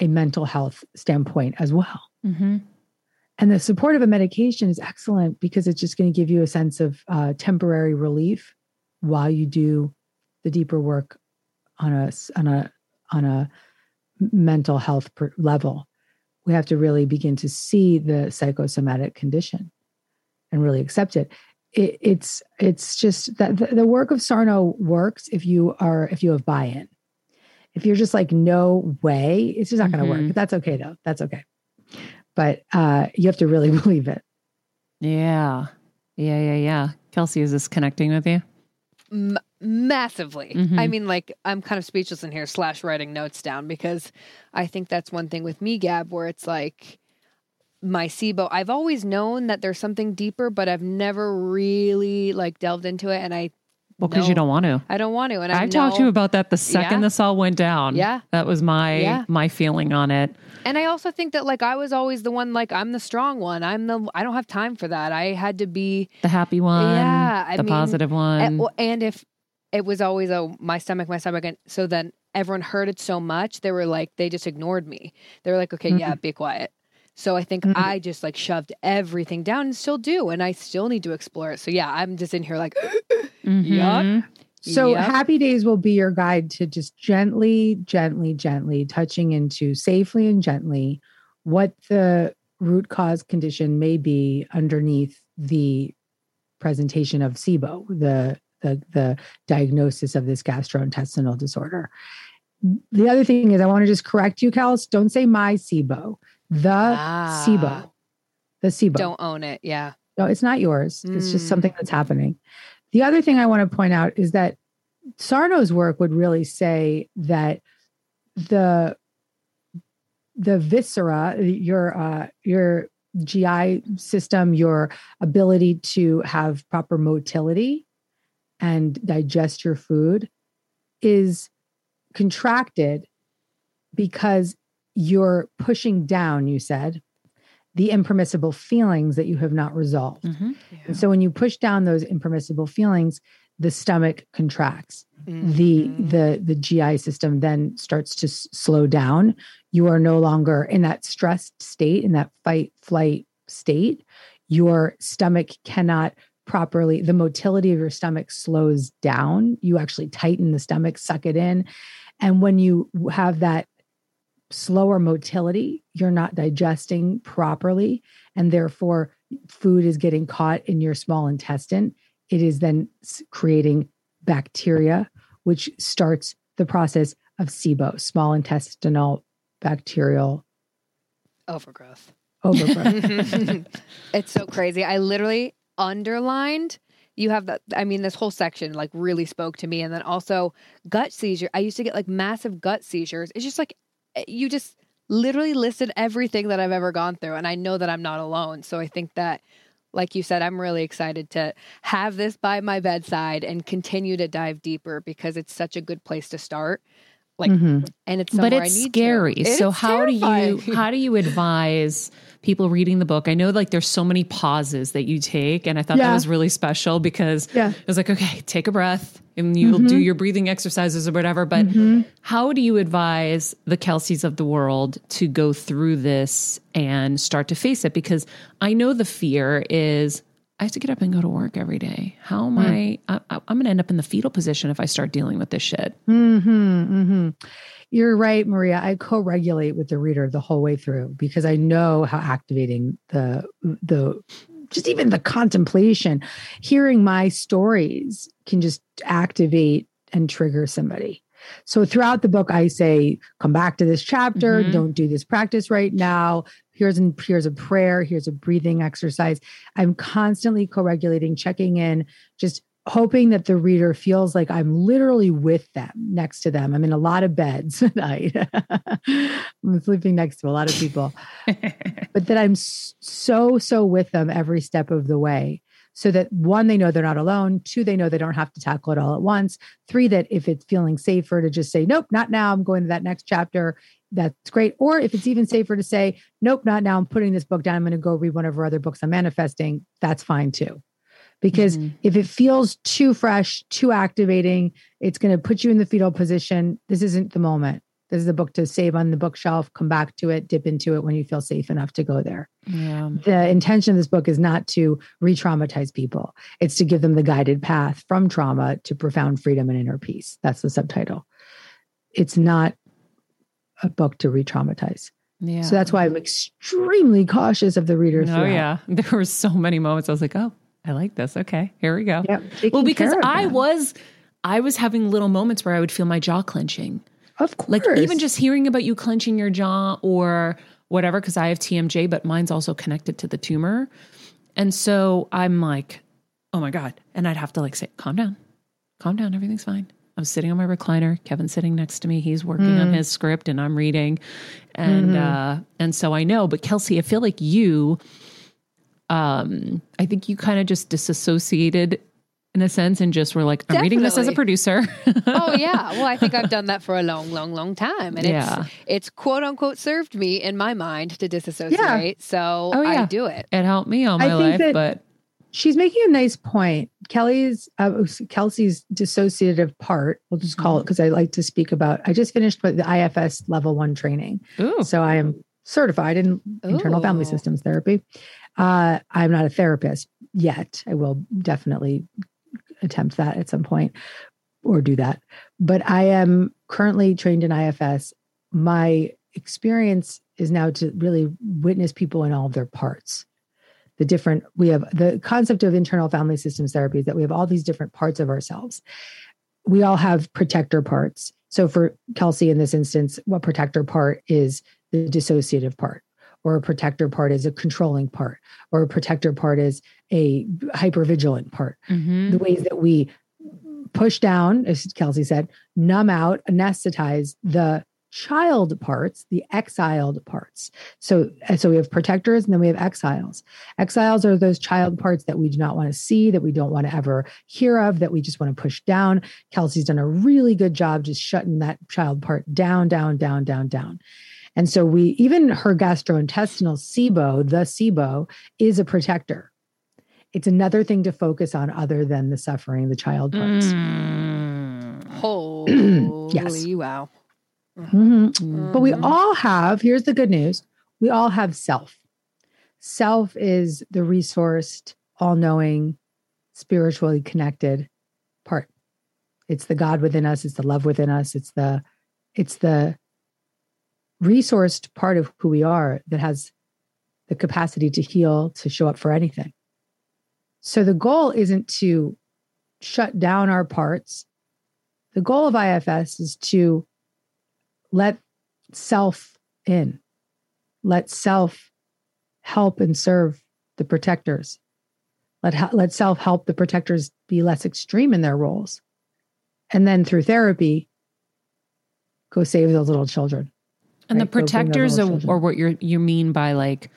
a mental health standpoint as well. Mm-hmm. And the support of a medication is excellent because it's just going to give you a sense of uh, temporary relief while you do the deeper work on a on a on a mental health level. We have to really begin to see the psychosomatic condition and really accept it. it it's it's just that the, the work of Sarno works if you are if you have buy-in if you're just like, no way, it's just not going to mm-hmm. work. That's okay though. That's okay. But uh, you have to really <laughs> believe it. Yeah. Yeah. Yeah. Yeah. Kelsey, is this connecting with you? M- massively. Mm-hmm. I mean, like, I'm kind of speechless in here, slash writing notes down because I think that's one thing with me, Gab, where it's like, my SIBO, I've always known that there's something deeper, but I've never really like delved into it. And I well, because no, you don't want to. I don't want to. And I, I talked to you about that the second yeah. this all went down. Yeah. That was my yeah. my feeling on it. And I also think that like I was always the one like I'm the strong one. I'm the I don't have time for that. I had to be the happy one. Yeah. I the mean, positive one. And, and if it was always oh my stomach, my stomach, and so then everyone heard it so much they were like they just ignored me. They were like, okay, mm-hmm. yeah, be quiet. So I think mm-hmm. I just like shoved everything down and still do, and I still need to explore it. So yeah, I'm just in here like, <gasps> mm-hmm. yuck. So yep. happy days will be your guide to just gently, gently, gently touching into safely and gently what the root cause condition may be underneath the presentation of SIBO, the the, the diagnosis of this gastrointestinal disorder. The other thing is, I want to just correct you, Kels. Don't say my SIBO, the ah, SIBO, the SIBO. Don't own it. Yeah. No, it's not yours. Mm. It's just something that's happening. The other thing I want to point out is that Sarno's work would really say that the the viscera, your uh, your GI system, your ability to have proper motility and digest your food is contracted because you're pushing down, you said, the impermissible feelings that you have not resolved. Mm-hmm. Yeah. And so when you push down those impermissible feelings, the stomach contracts. Mm-hmm. The the the GI system then starts to s- slow down. You are no longer in that stressed state, in that fight flight state. Your stomach cannot properly the motility of your stomach slows down. You actually tighten the stomach, suck it in. And when you have that slower motility, you're not digesting properly. And therefore, food is getting caught in your small intestine. It is then creating bacteria, which starts the process of SIBO, small intestinal bacterial overgrowth. Overgrowth. <laughs> it's so crazy. I literally underlined you have that i mean this whole section like really spoke to me and then also gut seizure i used to get like massive gut seizures it's just like you just literally listed everything that I've ever gone through. And I know that I'm not alone. So I think that, like you said, I'm really excited to have this by my bedside and continue to dive deeper because it's such a good place to start. Like, mm-hmm. and it's but it's scary. so how terrifying. do you how do you advise people reading the book? I know like there's so many pauses that you take, and I thought yeah. that was really special because yeah. it was like, okay, take a breath, and you'll mm-hmm. do your breathing exercises or whatever. But mm-hmm. how do you advise the Kelseys of the world to go through this and start to face it? Because I know the fear is I have to get up and go to work every day. How am I, I? I'm going to end up in the fetal position if I start dealing with this shit. Mm-hmm, mm-hmm. You're right, Maria. I co-regulate with the reader the whole way through because I know how activating the the just even the contemplation, hearing my stories can just activate and trigger somebody. So throughout the book, I say, come back to this chapter. Mhm. Don't do this practice right now. Here's an, here's a prayer. Here's a breathing exercise. I'm constantly co-regulating, checking in, just hoping that the reader feels like I'm literally with them, next to them. I'm in a lot of beds <laughs> at night. I'm sleeping next to a lot of people <laughs> but that I'm so, so with them every step of the way. So that one, they know they're not alone. Two, they know they don't have to tackle it all at once. Three, that if it's feeling safer to just say, nope, not now, I'm going to that next chapter, that's great. Or if it's even safer to say, nope, not now, I'm putting this book down, I'm going to go read one of her other books on manifesting, that's fine too. Because Mhm. if it feels too fresh, too activating, it's going to put you in the fetal position. This isn't the moment. This is a book to save on the bookshelf, come back to it, dip into it when you feel safe enough to go there. yeah. The intention of this book is not to re traumatize people, it's to give them the guided path from trauma to profound freedom and inner peace. That's the subtitle. It's not a book to re traumatize. Yeah. So that's why I'm extremely cautious of the reader. Oh throughout. yeah, <laughs> there were so many moments I was like, "Oh, I like this. Okay, here we go." Yep. Well, because I was, I was having little moments where I would feel my jaw clenching, of course, like even just hearing about you clenching your jaw or whatever. Because I have TMJ, but mine's also connected to the tumor, and so I'm like, "Oh my god!" And I'd have to like say, "Calm down, calm down. Everything's fine." I'm sitting on my recliner. Kevin's sitting next to me. He's working on Mm. his script, and I'm reading, and Mhm. uh, and so I know. But Kelsey, I feel like you um i think you kind of just disassociated in a sense and just were like i'm reading this as a producer <laughs> oh yeah. Well, I think I've done that for a long, long, long time, and Yeah. it's it's quote unquote served me in my mind to disassociate. So Oh, yeah. I do it. it helped me all my think life but she's making a nice point. Kelly's uh, Kelsey's dissociative part, we'll just call it Mm-hmm. because I like to speak about. I just finished with the IFS level one training, ooh so I am certified in internal family systems therapy. Uh, I'm not a therapist yet. I will definitely attempt that at some point or do that. But I am currently trained in IFS. My experience is now to really witness people in all of their parts. The different, we have the concept of internal family systems therapy is that we have all these different parts of ourselves. We all have protector parts. So for Kelsey in this instance, what protector part is the dissociative part, or a protector part is a controlling part, or a protector part is a hypervigilant part Mhm. the ways that we push down, as Kelsey said, numb out, anesthetize the child parts, the exiled parts. So, so we have protectors and then we have exiles. Exiles are those child parts that we do not want to see, that we don't want to ever hear of, that we just want to push down. Kelsey's done a really good job just shutting that child part down, down, down, down, down. And so we even her gastrointestinal SIBO, the SIBO, is a protector. It's another thing to focus on other than the suffering, the child parts. Mm. Holy <clears throat> wow. Mhm. But we all have, here's the good news we all have self. Self is the resourced, all knowing, spiritually connected part. It's the God within us, it's the love within us, it's the it's the resourced part of who we are that has the capacity to heal, to show up for anything. So the goal isn't to shut down our parts. The goal of IFS is to let self in, let self help and serve the protectors. Let, let self help the protectors be less extreme in their roles. And then through therapy, go save those little children. And the right? Those protectors are, or what you're you mean by like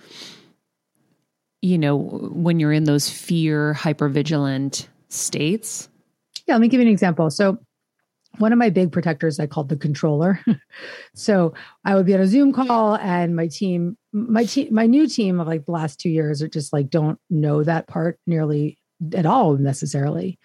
you know when you're in those fear hypervigilant states Yeah, let me give you an example. So, one of my big protectors I called the controller. <laughs> so, I would be on a Zoom call, and my team, my team, my new team of like the last two years are just like don't know that part nearly at all necessarily.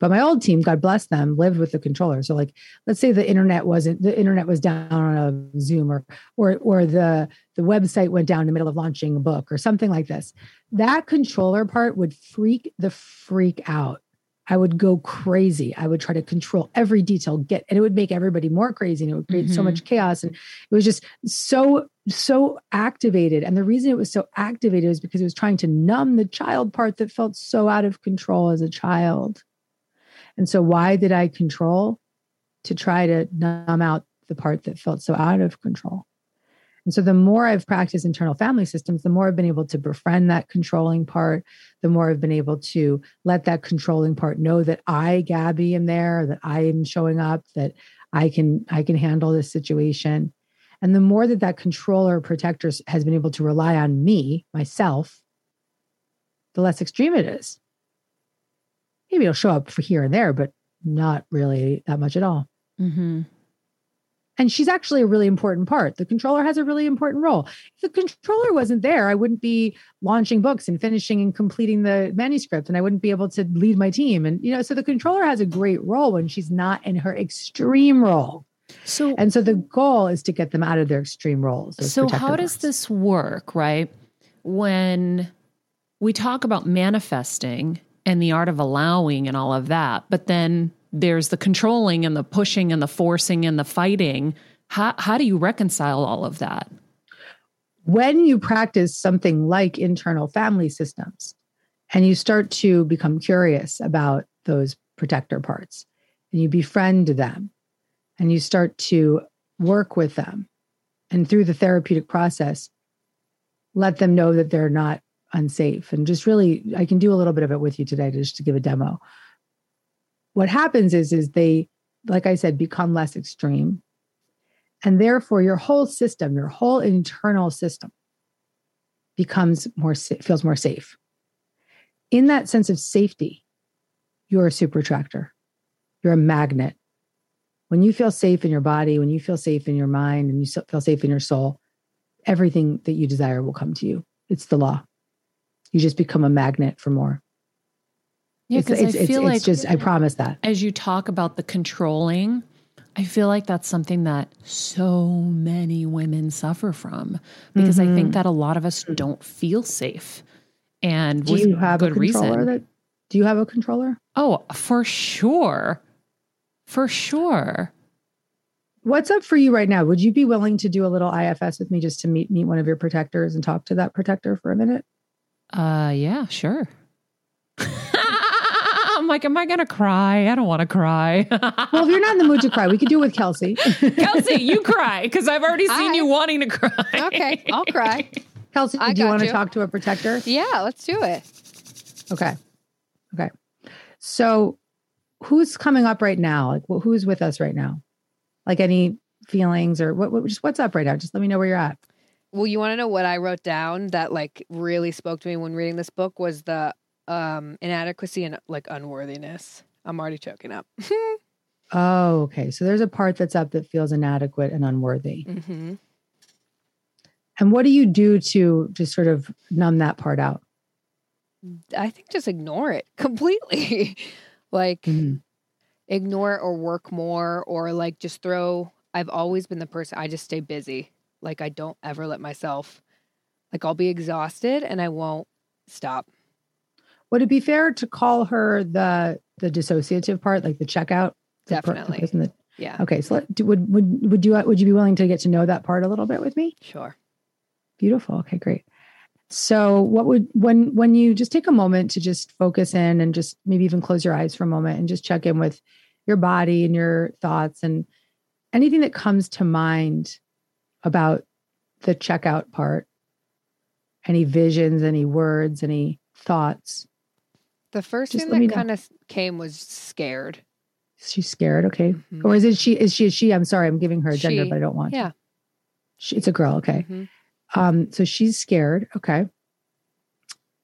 But my old team, God bless them, lived with the controller. So like let's say the internet wasn't the internet was down on a Zoom or or or the the website went down in the middle of launching a book or something like this. That controller part would freak the freak out. I would go crazy. I would try to control every detail, get, and it would make everybody more crazy and it would create mm-hmm. so much chaos. And it was just so, so activated. And the reason it was so activated was because it was trying to numb the child part that felt so out of control as a child. And so, why did I control? To try to numb out the part that felt so out of control. And so the more I've practiced internal family systems, the more I've been able to befriend that controlling part, the more I've been able to let that controlling part know that I, Gabby, am there, that I am showing up, that I can I can handle this situation. And the more that that controller protector has been able to rely on me, myself, the less extreme it is. Maybe it'll show up for here and there, but not really that much at all. Mm-hmm. And she's actually a really important part. The controller has a really important role. If the controller wasn't there, I wouldn't be launching books and finishing and completing the manuscript, and I wouldn't be able to lead my team. And, you know, so the controller has a great role when she's not in her extreme role. So, and so the goal is to get them out of their extreme roles. So, how does this work, right? When we talk about manifesting and the art of allowing and all of that, but then there's the controlling and the pushing and the forcing and the fighting. How, how do you reconcile all of that? When you practice something like internal family systems and you start to become curious about those protector parts and you befriend them and you start to work with them and through the therapeutic process, let them know that they're not unsafe. And just really, I can do a little bit of it with you today just to give a demo. What happens is is they like i said become less extreme. And therefore your whole system your whole internal system becomes more feels more safe. In that sense of safety you're a super attractor. You're a magnet. When you feel safe in your body when you feel safe in your mind and you feel safe in your soul everything that you desire will come to you. It's the law you just become a magnet for more yeah, because I feel it's, like just I promise that as you talk about the controlling, I feel like that's something that so many women suffer from because mm-hmm. I think mm-hmm. that a lot of us don't feel safe. And do you have good a controller reason. That, do you have a controller? Oh, for sure. For sure. What's up for you right now? Would you be willing to do a little IFS with me just to meet meet one of your protectors and talk to that protector for a minute? Uh yeah, sure. <laughs> I'm like, am I going to cry? I don't want to cry. <laughs> well, if you're not in the mood to cry, we could do it with Kelsey. <laughs> Kelsey, you cry because I've already seen you wanting to cry. Okay, I'll cry. Kelsey, do you want to talk to a protector? Yeah, let's do it. Okay. Okay. So, who's coming up right now? Like, who's with us right now? Like, any feelings or what, what? Just what's up right now? Just let me know where you're at. Well, you want to know what I wrote down that like really spoke to me when reading this book was the um inadequacy and like unworthiness. I'm already choking up. <laughs> oh, okay. So there's a part that's up that feels inadequate and unworthy. Mm-hmm. And what do you do to just sort of numb that part out? I think just ignore it <laughs> completely. like mm-hmm. ignore it or work more or like just throw I've always been the person I just stay busy. Like I don't ever let myself like I'll be exhausted and I won't stop. Would it be fair to call her the the dissociative part, like the checkout? Definitely. The yeah. Okay. So let, would would would you would you be willing to get to know that part a little bit with me? Sure. Beautiful. Okay. Great. So what would when when you just take a moment to just focus in and just maybe even close your eyes for a moment and just check in with your body and your thoughts and anything that comes to mind about the checkout part any visions any words any thoughts the first Just thing that kind of came was scared. She's scared. Okay. Mm-hmm. Or is it she? Is she? Is she? I'm sorry. I'm giving her a gender, she, but I don't want. Yeah. She, it's a girl. Okay. Mm-hmm. Um. So she's scared. Okay.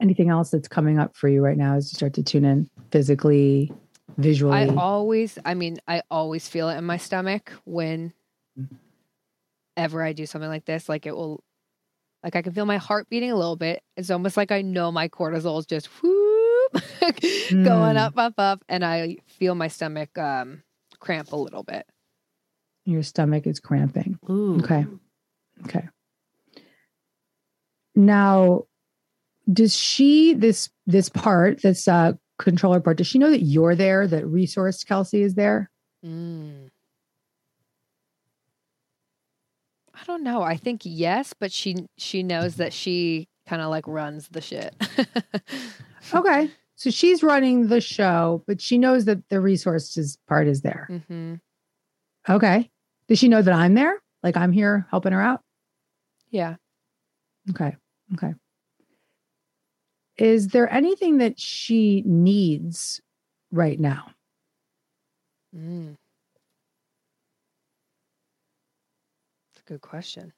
Anything else that's coming up for you right now as you start to tune in physically, visually? I always. I mean, I always feel it in my stomach when. Ever I do something like this, like it will, like I can feel my heart beating a little bit. It's almost like I know my cortisol is just whoo <laughs> going Mm. up, up, up, and I feel my stomach um, cramp a little bit. Your stomach is cramping. Ooh. Okay. Okay. Now, does she this this part, this uh controller part, does she know that you're there, that resource Kelsey is there? Mm. I don't know. I think yes, but she she knows that she kind of like runs the shit. <laughs> Okay. So she's running the show, but she knows that the resources part is there. hmm Okay. Does she know that I'm there? Like I'm here helping her out? Yeah. Okay. Okay. Is there anything that she needs right now? Mm. A good question.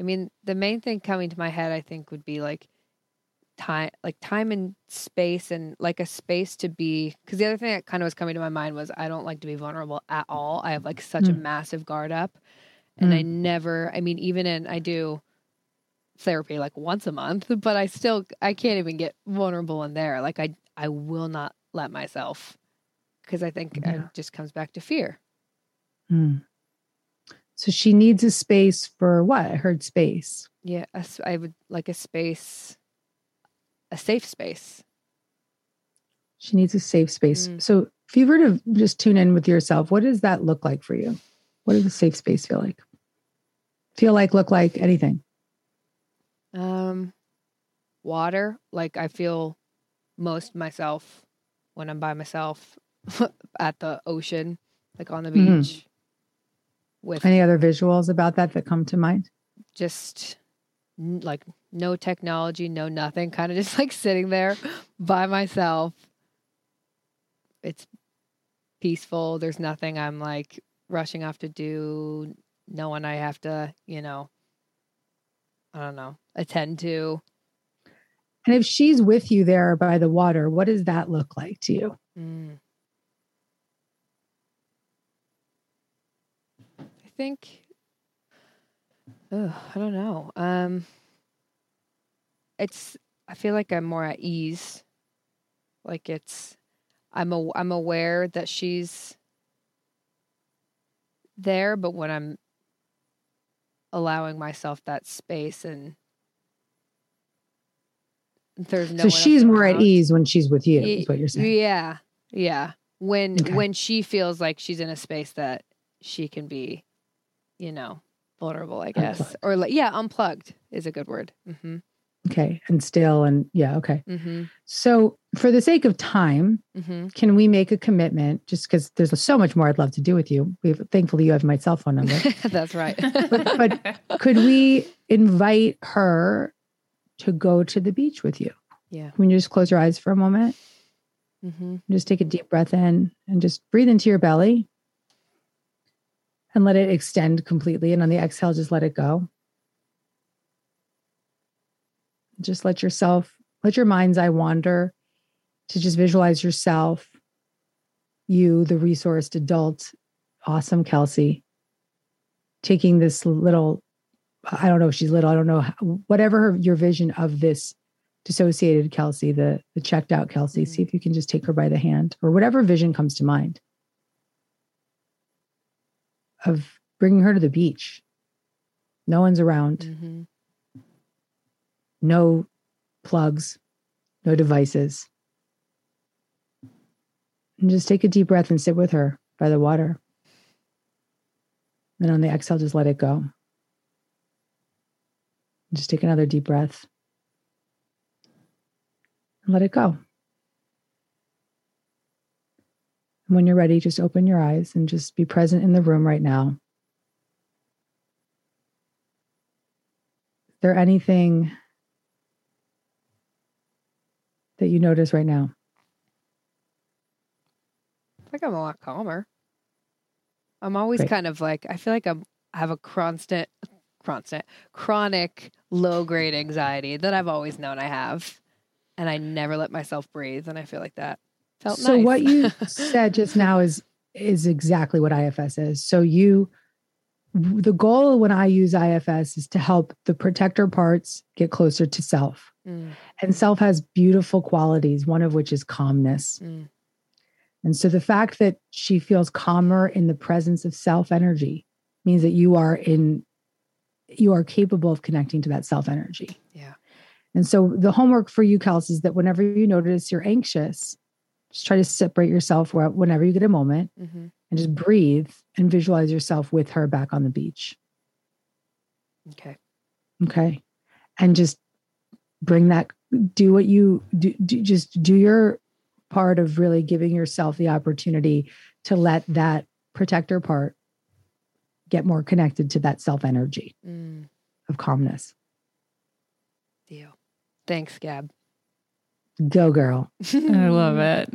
I mean, the main thing coming to my head, I think, would be like time, like time and space, and like a space to be. Because the other thing that kind of was coming to my mind was I don't like to be vulnerable at all. I have like such a Mm. massive guard up, and I never. I mean, even in I do therapy like once a month, <laughs> but I still I can't even get vulnerable in there. Like I I will not let myself because I think Yeah. it just comes back to fear. Hmm. So she needs a space for what? I heard space. Yeah, I would like a space, a safe space. She needs a safe space. Mm. So if you were to just tune in with yourself, what does that look like for you? What does a safe space feel like? Feel like, look like anything? Um, water. Like I feel most myself when I'm by myself <laughs> at the ocean, like on the Mhm. beach, with Any other visuals about that that come to mind? just like no technology, no nothing, kind of <laughs> just like sitting there by myself. It's peaceful. There's nothing I'm like rushing off to do. No one I have to, you know, I don't know, attend to. And if she's with you there by the water, what does that look like to you? Mm. Think. Oh, I don't know. Um, it's. I feel like I'm more at ease. Like it's. I'm a. I'm aware that she's there, but when I'm allowing myself that space and there's no so she's more at ease when she's with you, is what you're saying. Yeah. Yeah. When Okay. when she feels like she's in a space that she can be, you know, vulnerable, I guess. Unplugged. Or like yeah, unplugged is a good word. Mhm. Okay. And still, and yeah, okay. Mhm. So for the sake of time, Mhm. can we make a commitment just because there's so much more I'd love to do with you? We've, thankfully, you have my cell phone number. <laughs> That's right. but Could we invite her to go to the beach with you? Yeah. Can you just close your eyes for a moment? Mhm. Just take a deep breath in and just breathe into your belly and let it extend completely. And on the exhale, just let it go. Just let yourself, let your mind's eye wander to just visualize yourself, you, the resourced adult, awesome Kelsey, taking this little, I don't know if she's little, I don't know, whatever her, your vision of this dissociated Kelsey, the the checked out Kelsey. Mhm. See if you can just take her by the hand or whatever vision comes to mind of bringing her to the beach. No one's around, Mhm. no plugs, no devices. And just take a deep breath and sit with her by the water. And on the exhale, just let it go. Just take another deep breath. And let it go. And when you're ready, just open your eyes and just be present in the room right now. Is there anything that you notice right now? I think I'm a lot calmer. I'm always Great. kind of like I feel like I'm I have a constant constant chronic low grade anxiety that I've always known I have. And I never let myself breathe and I feel like that felt so nice. what you <laughs> said just now is is exactly what IFS is. So you the goal when I use IFS is to help the protector parts get closer to self. Mm, And self has beautiful qualities, one of which is calmness. mm, And so the fact that she feels calmer in the presence of self energy means that you are in you are capable of connecting to that self energy. Yeah. And so the homework for you, Kels, is that whenever you notice you're anxious, just try to separate yourself whenever you get a moment mhm. and just breathe and visualize yourself with her back on the beach. Okay. Okay. And just bring that, do what you do, do, just do your part of really giving yourself the opportunity to let that protector part get more connected to that self energy Mm, of calmness. deal. Thanks, Gab. Go, girl. I love <laughs> it.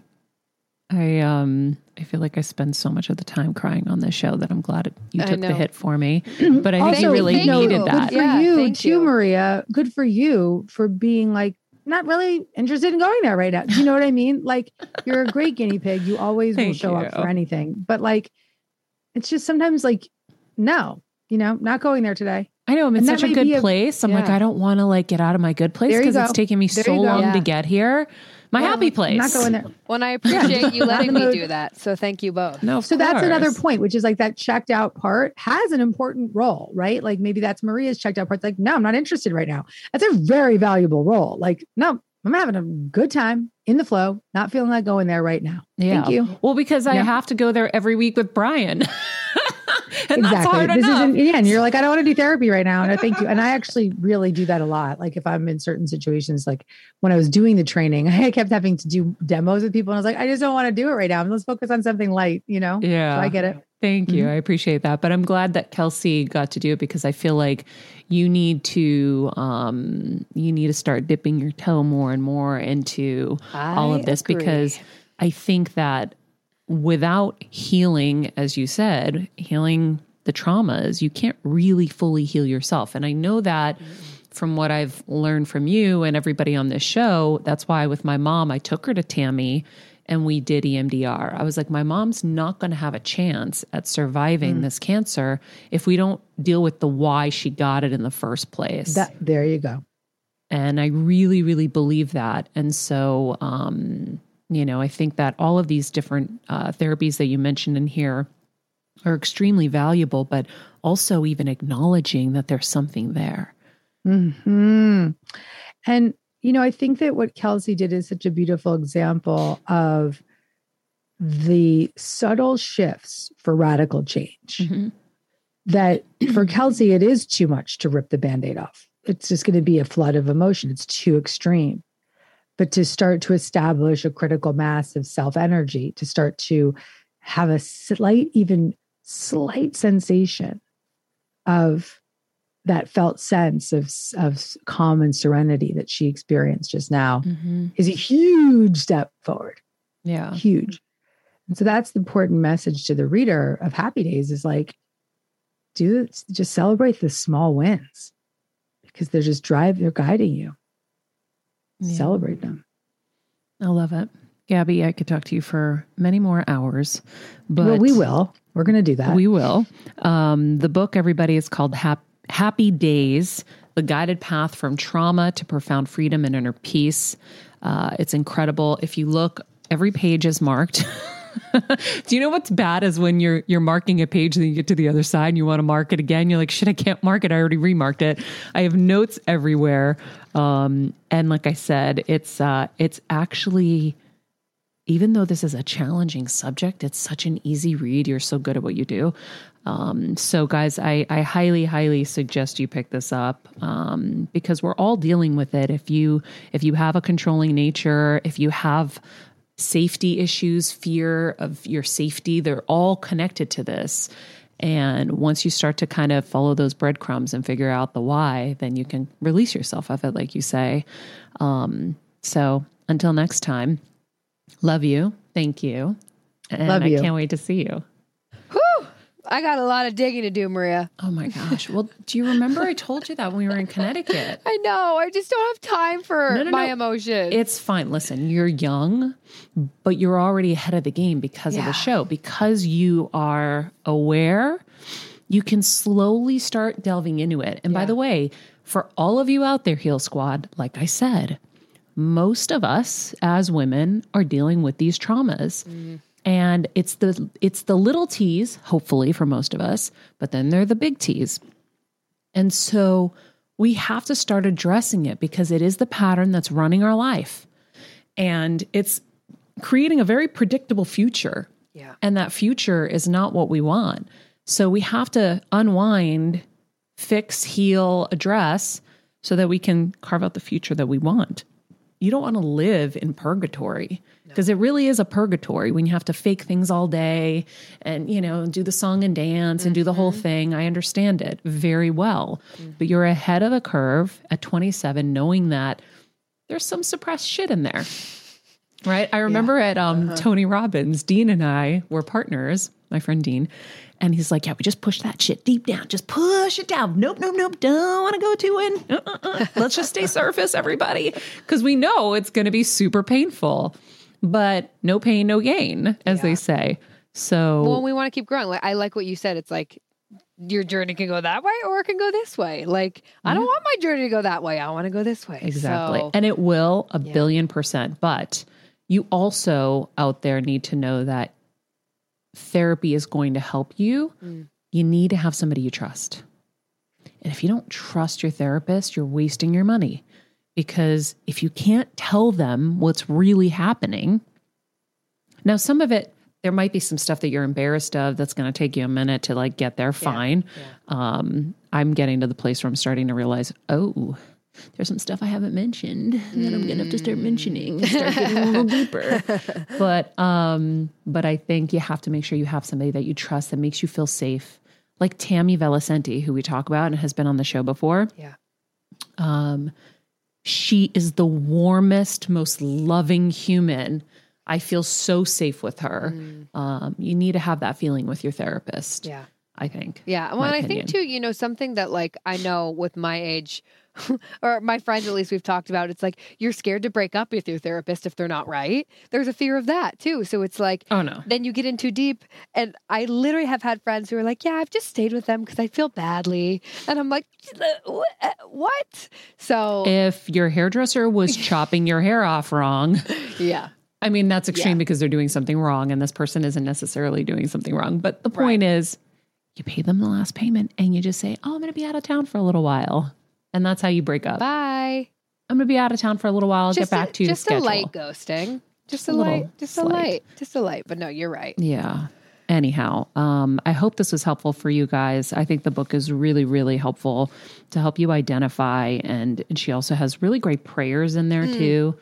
I um I feel like I spend so much of the time crying on this show that I'm glad it, you took the hit for me. <clears throat> But I think Also, you really thank needed you. that. Good for Yeah, you thank too, you. Maria. Good for you for being like not really interested in going there right now. Do you know what I mean? Like you're a great guinea pig. You always will Thank show up for anything. But like it's just sometimes like, no, you know, not going there today. I know I'm in And such a good a- place. I'm like. I don't want to like get out of my good place There you because it's taking me There so long Yeah. to get here. My Well, happy I'm place. Not going there. Well, I <laughs> appreciate you <laughs> letting me do that. So thank you both. No, of So that's another point, which is like that checked out part has an important role, right? Like maybe that's Maria's checked out part. It's like, no, I'm not interested right now. That's a very valuable role. Like, no, I'm having a good time in the flow, not feeling like going there right now. Yeah. Thank you. Well, because I Yeah. have to go there every week with Brian. <laughs> <laughs> and that's exactly. hard This enough. isn't yeah, and you're like, I don't want to do therapy right now. And I thank you. And I <laughs> actually really do that a lot. Like if I'm in certain situations, like when I was doing the training, <laughs> I kept having to do demos with people. And I was like, I just don't want to do it right now. Let's focus on something light, you know? yeah. So I get it. Thank you. Mhm. I appreciate that. But I'm glad that Kelsey got to do it because I feel like you need to um you need to start dipping your toe more and more into all of this agree. because I think that without healing, as you said, healing the traumas, you can't really fully heal yourself. And I know that from what I've learned from you and everybody on this show, that's why with my mom, I took her to Tammy and we did EMDR. I was like, my mom's not going to have a chance at surviving this cancer if we don't deal with the why she got it in the first place. That there you go. And I really, really believe that. And so, um, you know, I think that all of these different uh, therapies that you mentioned in here are extremely valuable, but also even acknowledging that there's something there. hmm And, you know, I think that what Kelsey did is such a beautiful example of the subtle shifts for radical change. That for <clears throat> Kelsey, it is too much to rip the band aid off. It's just going to be a flood of emotion. It's too extreme. But to start to establish a critical mass of self energy, to start to have a slight, even slight sensation of that felt sense of of calm and serenity that she experienced just now Mm-hmm. is a huge step forward Yeah. huge and so that's the important message to the reader of happy days is like do just celebrate the small wins because they're just drive they're guiding you Yeah. celebrate them I love it. Gabby, I could talk to you for many more hours, but well we will we're going to do that We will. Um, the book, everybody, is called Hap- Happy Days The Guided Path from Trauma to Profound Freedom and Inner Peace. Uh, it's incredible. If you look, every page is marked. <laughs> <laughs> Do you know what's bad is when you're you're marking a page and then you get to the other side and you want to mark it again. You're like, shit, I can't mark it. I already remarked it. I have notes everywhere. Um, and like I said, it's uh, it's actually even though this is a challenging subject, it's such an easy read. You're so good at what you do. Um, so, guys, I, I highly, highly suggest you pick this up um, because we're all dealing with it. If you if you have a controlling nature, if you have safety issues, fear of your safety, they're all connected to this. And once you start to kind of follow those breadcrumbs and figure out the why, then you can release yourself of it, like you say. Um, so, until next time. Love you. Thank you. And Love I can't wait to see you. I got a lot of digging to do, Maria. Oh my gosh. Well, do you remember I told you that when we were in Connecticut? <laughs> I know. I just don't have time for No, no, my no. emotions. It's fine. Listen, you're young, but you're already ahead of the game because of the show, because you are aware you can slowly start delving into it. And by the way, for all of you out there, Heal Squad, like I said, most of us as women are dealing with these traumas. Mm-hmm. And it's the it's the little T's, hopefully for most of us, but then they're the big T's. And so we have to start addressing it because it is the pattern that's running our life. And it's creating a very predictable future. Yeah. And that future is not what we want. So we have to unwind, fix, heal, address so that we can carve out the future that we want. You don't want to live in purgatory because it really is a purgatory when you have to fake things all day and, you know, do the song and dance and do the whole thing. I understand it very well. But you're ahead of the curve at 27, knowing that there's some suppressed shit in there. Right. I remember at um, Tony Robbins, Dean and I were partners, my friend Dean. And he's like, Yeah, we just push that shit deep down. Just push it down. Nope, nope, nope. Don't want to go too in. Uh, uh, uh. Let's just stay <laughs> surface, everybody. Because we know it's going to be super painful. But no pain, no gain, as they say. So, Well, we want to keep growing. Like I like what you said. It's like your journey can go that way or it can go this way. Like I don't want my journey to go that way. I want to go this way. Exactly. So, And it will a billion percent. But you also out there need to know that therapy is going to help you. Mm. You need to have somebody you trust. And if you don't trust your therapist, you're wasting your money. Because if you can't tell them what's really happening, now some of it, there might be some stuff that you're embarrassed of that's going to take you a minute to like get there. Fine. Um, I'm getting to the place where I'm starting to realize, oh, there's some stuff I haven't mentioned that I'm gonna have to start mentioning and start getting a little <laughs> deeper. But um, but I think you have to make sure you have somebody that you trust that makes you feel safe. Like Tammy Velicenti, who we talk about and has been on the show before. Yeah. Um, she is the warmest, most loving human. I feel so safe with her. Um, you need to have that feeling with your therapist. Yeah. I think. Yeah. Well, and I think too, you know, something that like I know with my age <laughs> or my friends at least we've talked about, it's like you're scared to break up with your therapist if they're not right. There's a fear of that too. So it's like Oh no. then you get in too deep. And I literally have had friends who are like, Yeah, I've just stayed with them because I feel badly. And I'm like, "Uh, wh- What? So, If your hairdresser was <laughs> chopping your hair off wrong, yeah. I mean, that's extreme Yeah. because they're doing something wrong and this person isn't necessarily doing something wrong. But the point is, you pay them the last payment and you just say, Oh, I'm going to be out of town for a little while. And that's how you break up. Bye. I'm going to be out of town for a little while. I'll Just get back a, to you. Just schedule. a light ghosting. Just, a a, light. Just slight. a light. Just a light. But no, you're right. Yeah. Anyhow, um, I hope this was helpful for you guys. I think the book is really, really helpful to help you identify. And, and she also has really great prayers in there too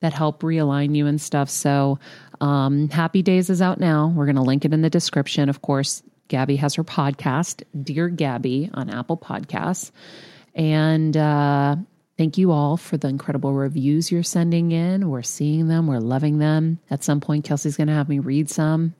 that help realign you and stuff. So, um, Happy Days is out now. We're going to link it in the description. Of course, Gabby has her podcast, Dear Gabby, on Apple Podcasts. And uh, thank you all for the incredible reviews you're sending in. We're seeing them, we're loving them. At some point, Kelsey's going to have me read some.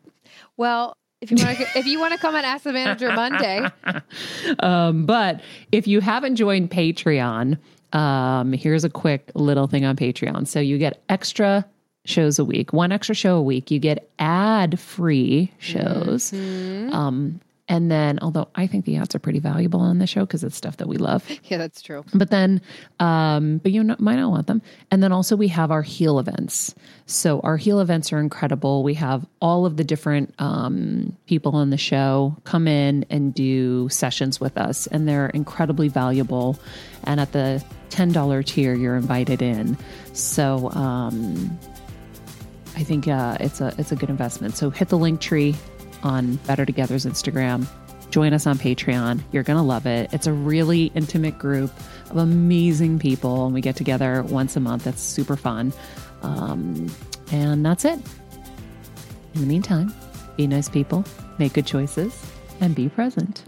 Well, if you want to, if you want to come and ask the manager Monday, <laughs> Um, but if you haven't joined Patreon, um, here's a quick little thing on Patreon. So you get extra shows a week, one extra show a week. You get ad free shows. Um, and then, although I think the ads are pretty valuable on the show because it's stuff that we love. <laughs> yeah, that's true. But then, um, but you might not want them. And then also we have our heal events. So our heal events are incredible. We have all of the different um, people on the show come in and do sessions with us, and they're incredibly valuable. And at the ten dollar tier, you're invited in. So um, I think uh, it's a it's a good investment. So hit the link tree on Better Together's Instagram. Join us on Patreon. You're going to love it. It's a really intimate group of amazing people, and we get together once a month. That's super fun. Um, and that's it. In the meantime, be nice people, make good choices, and be present.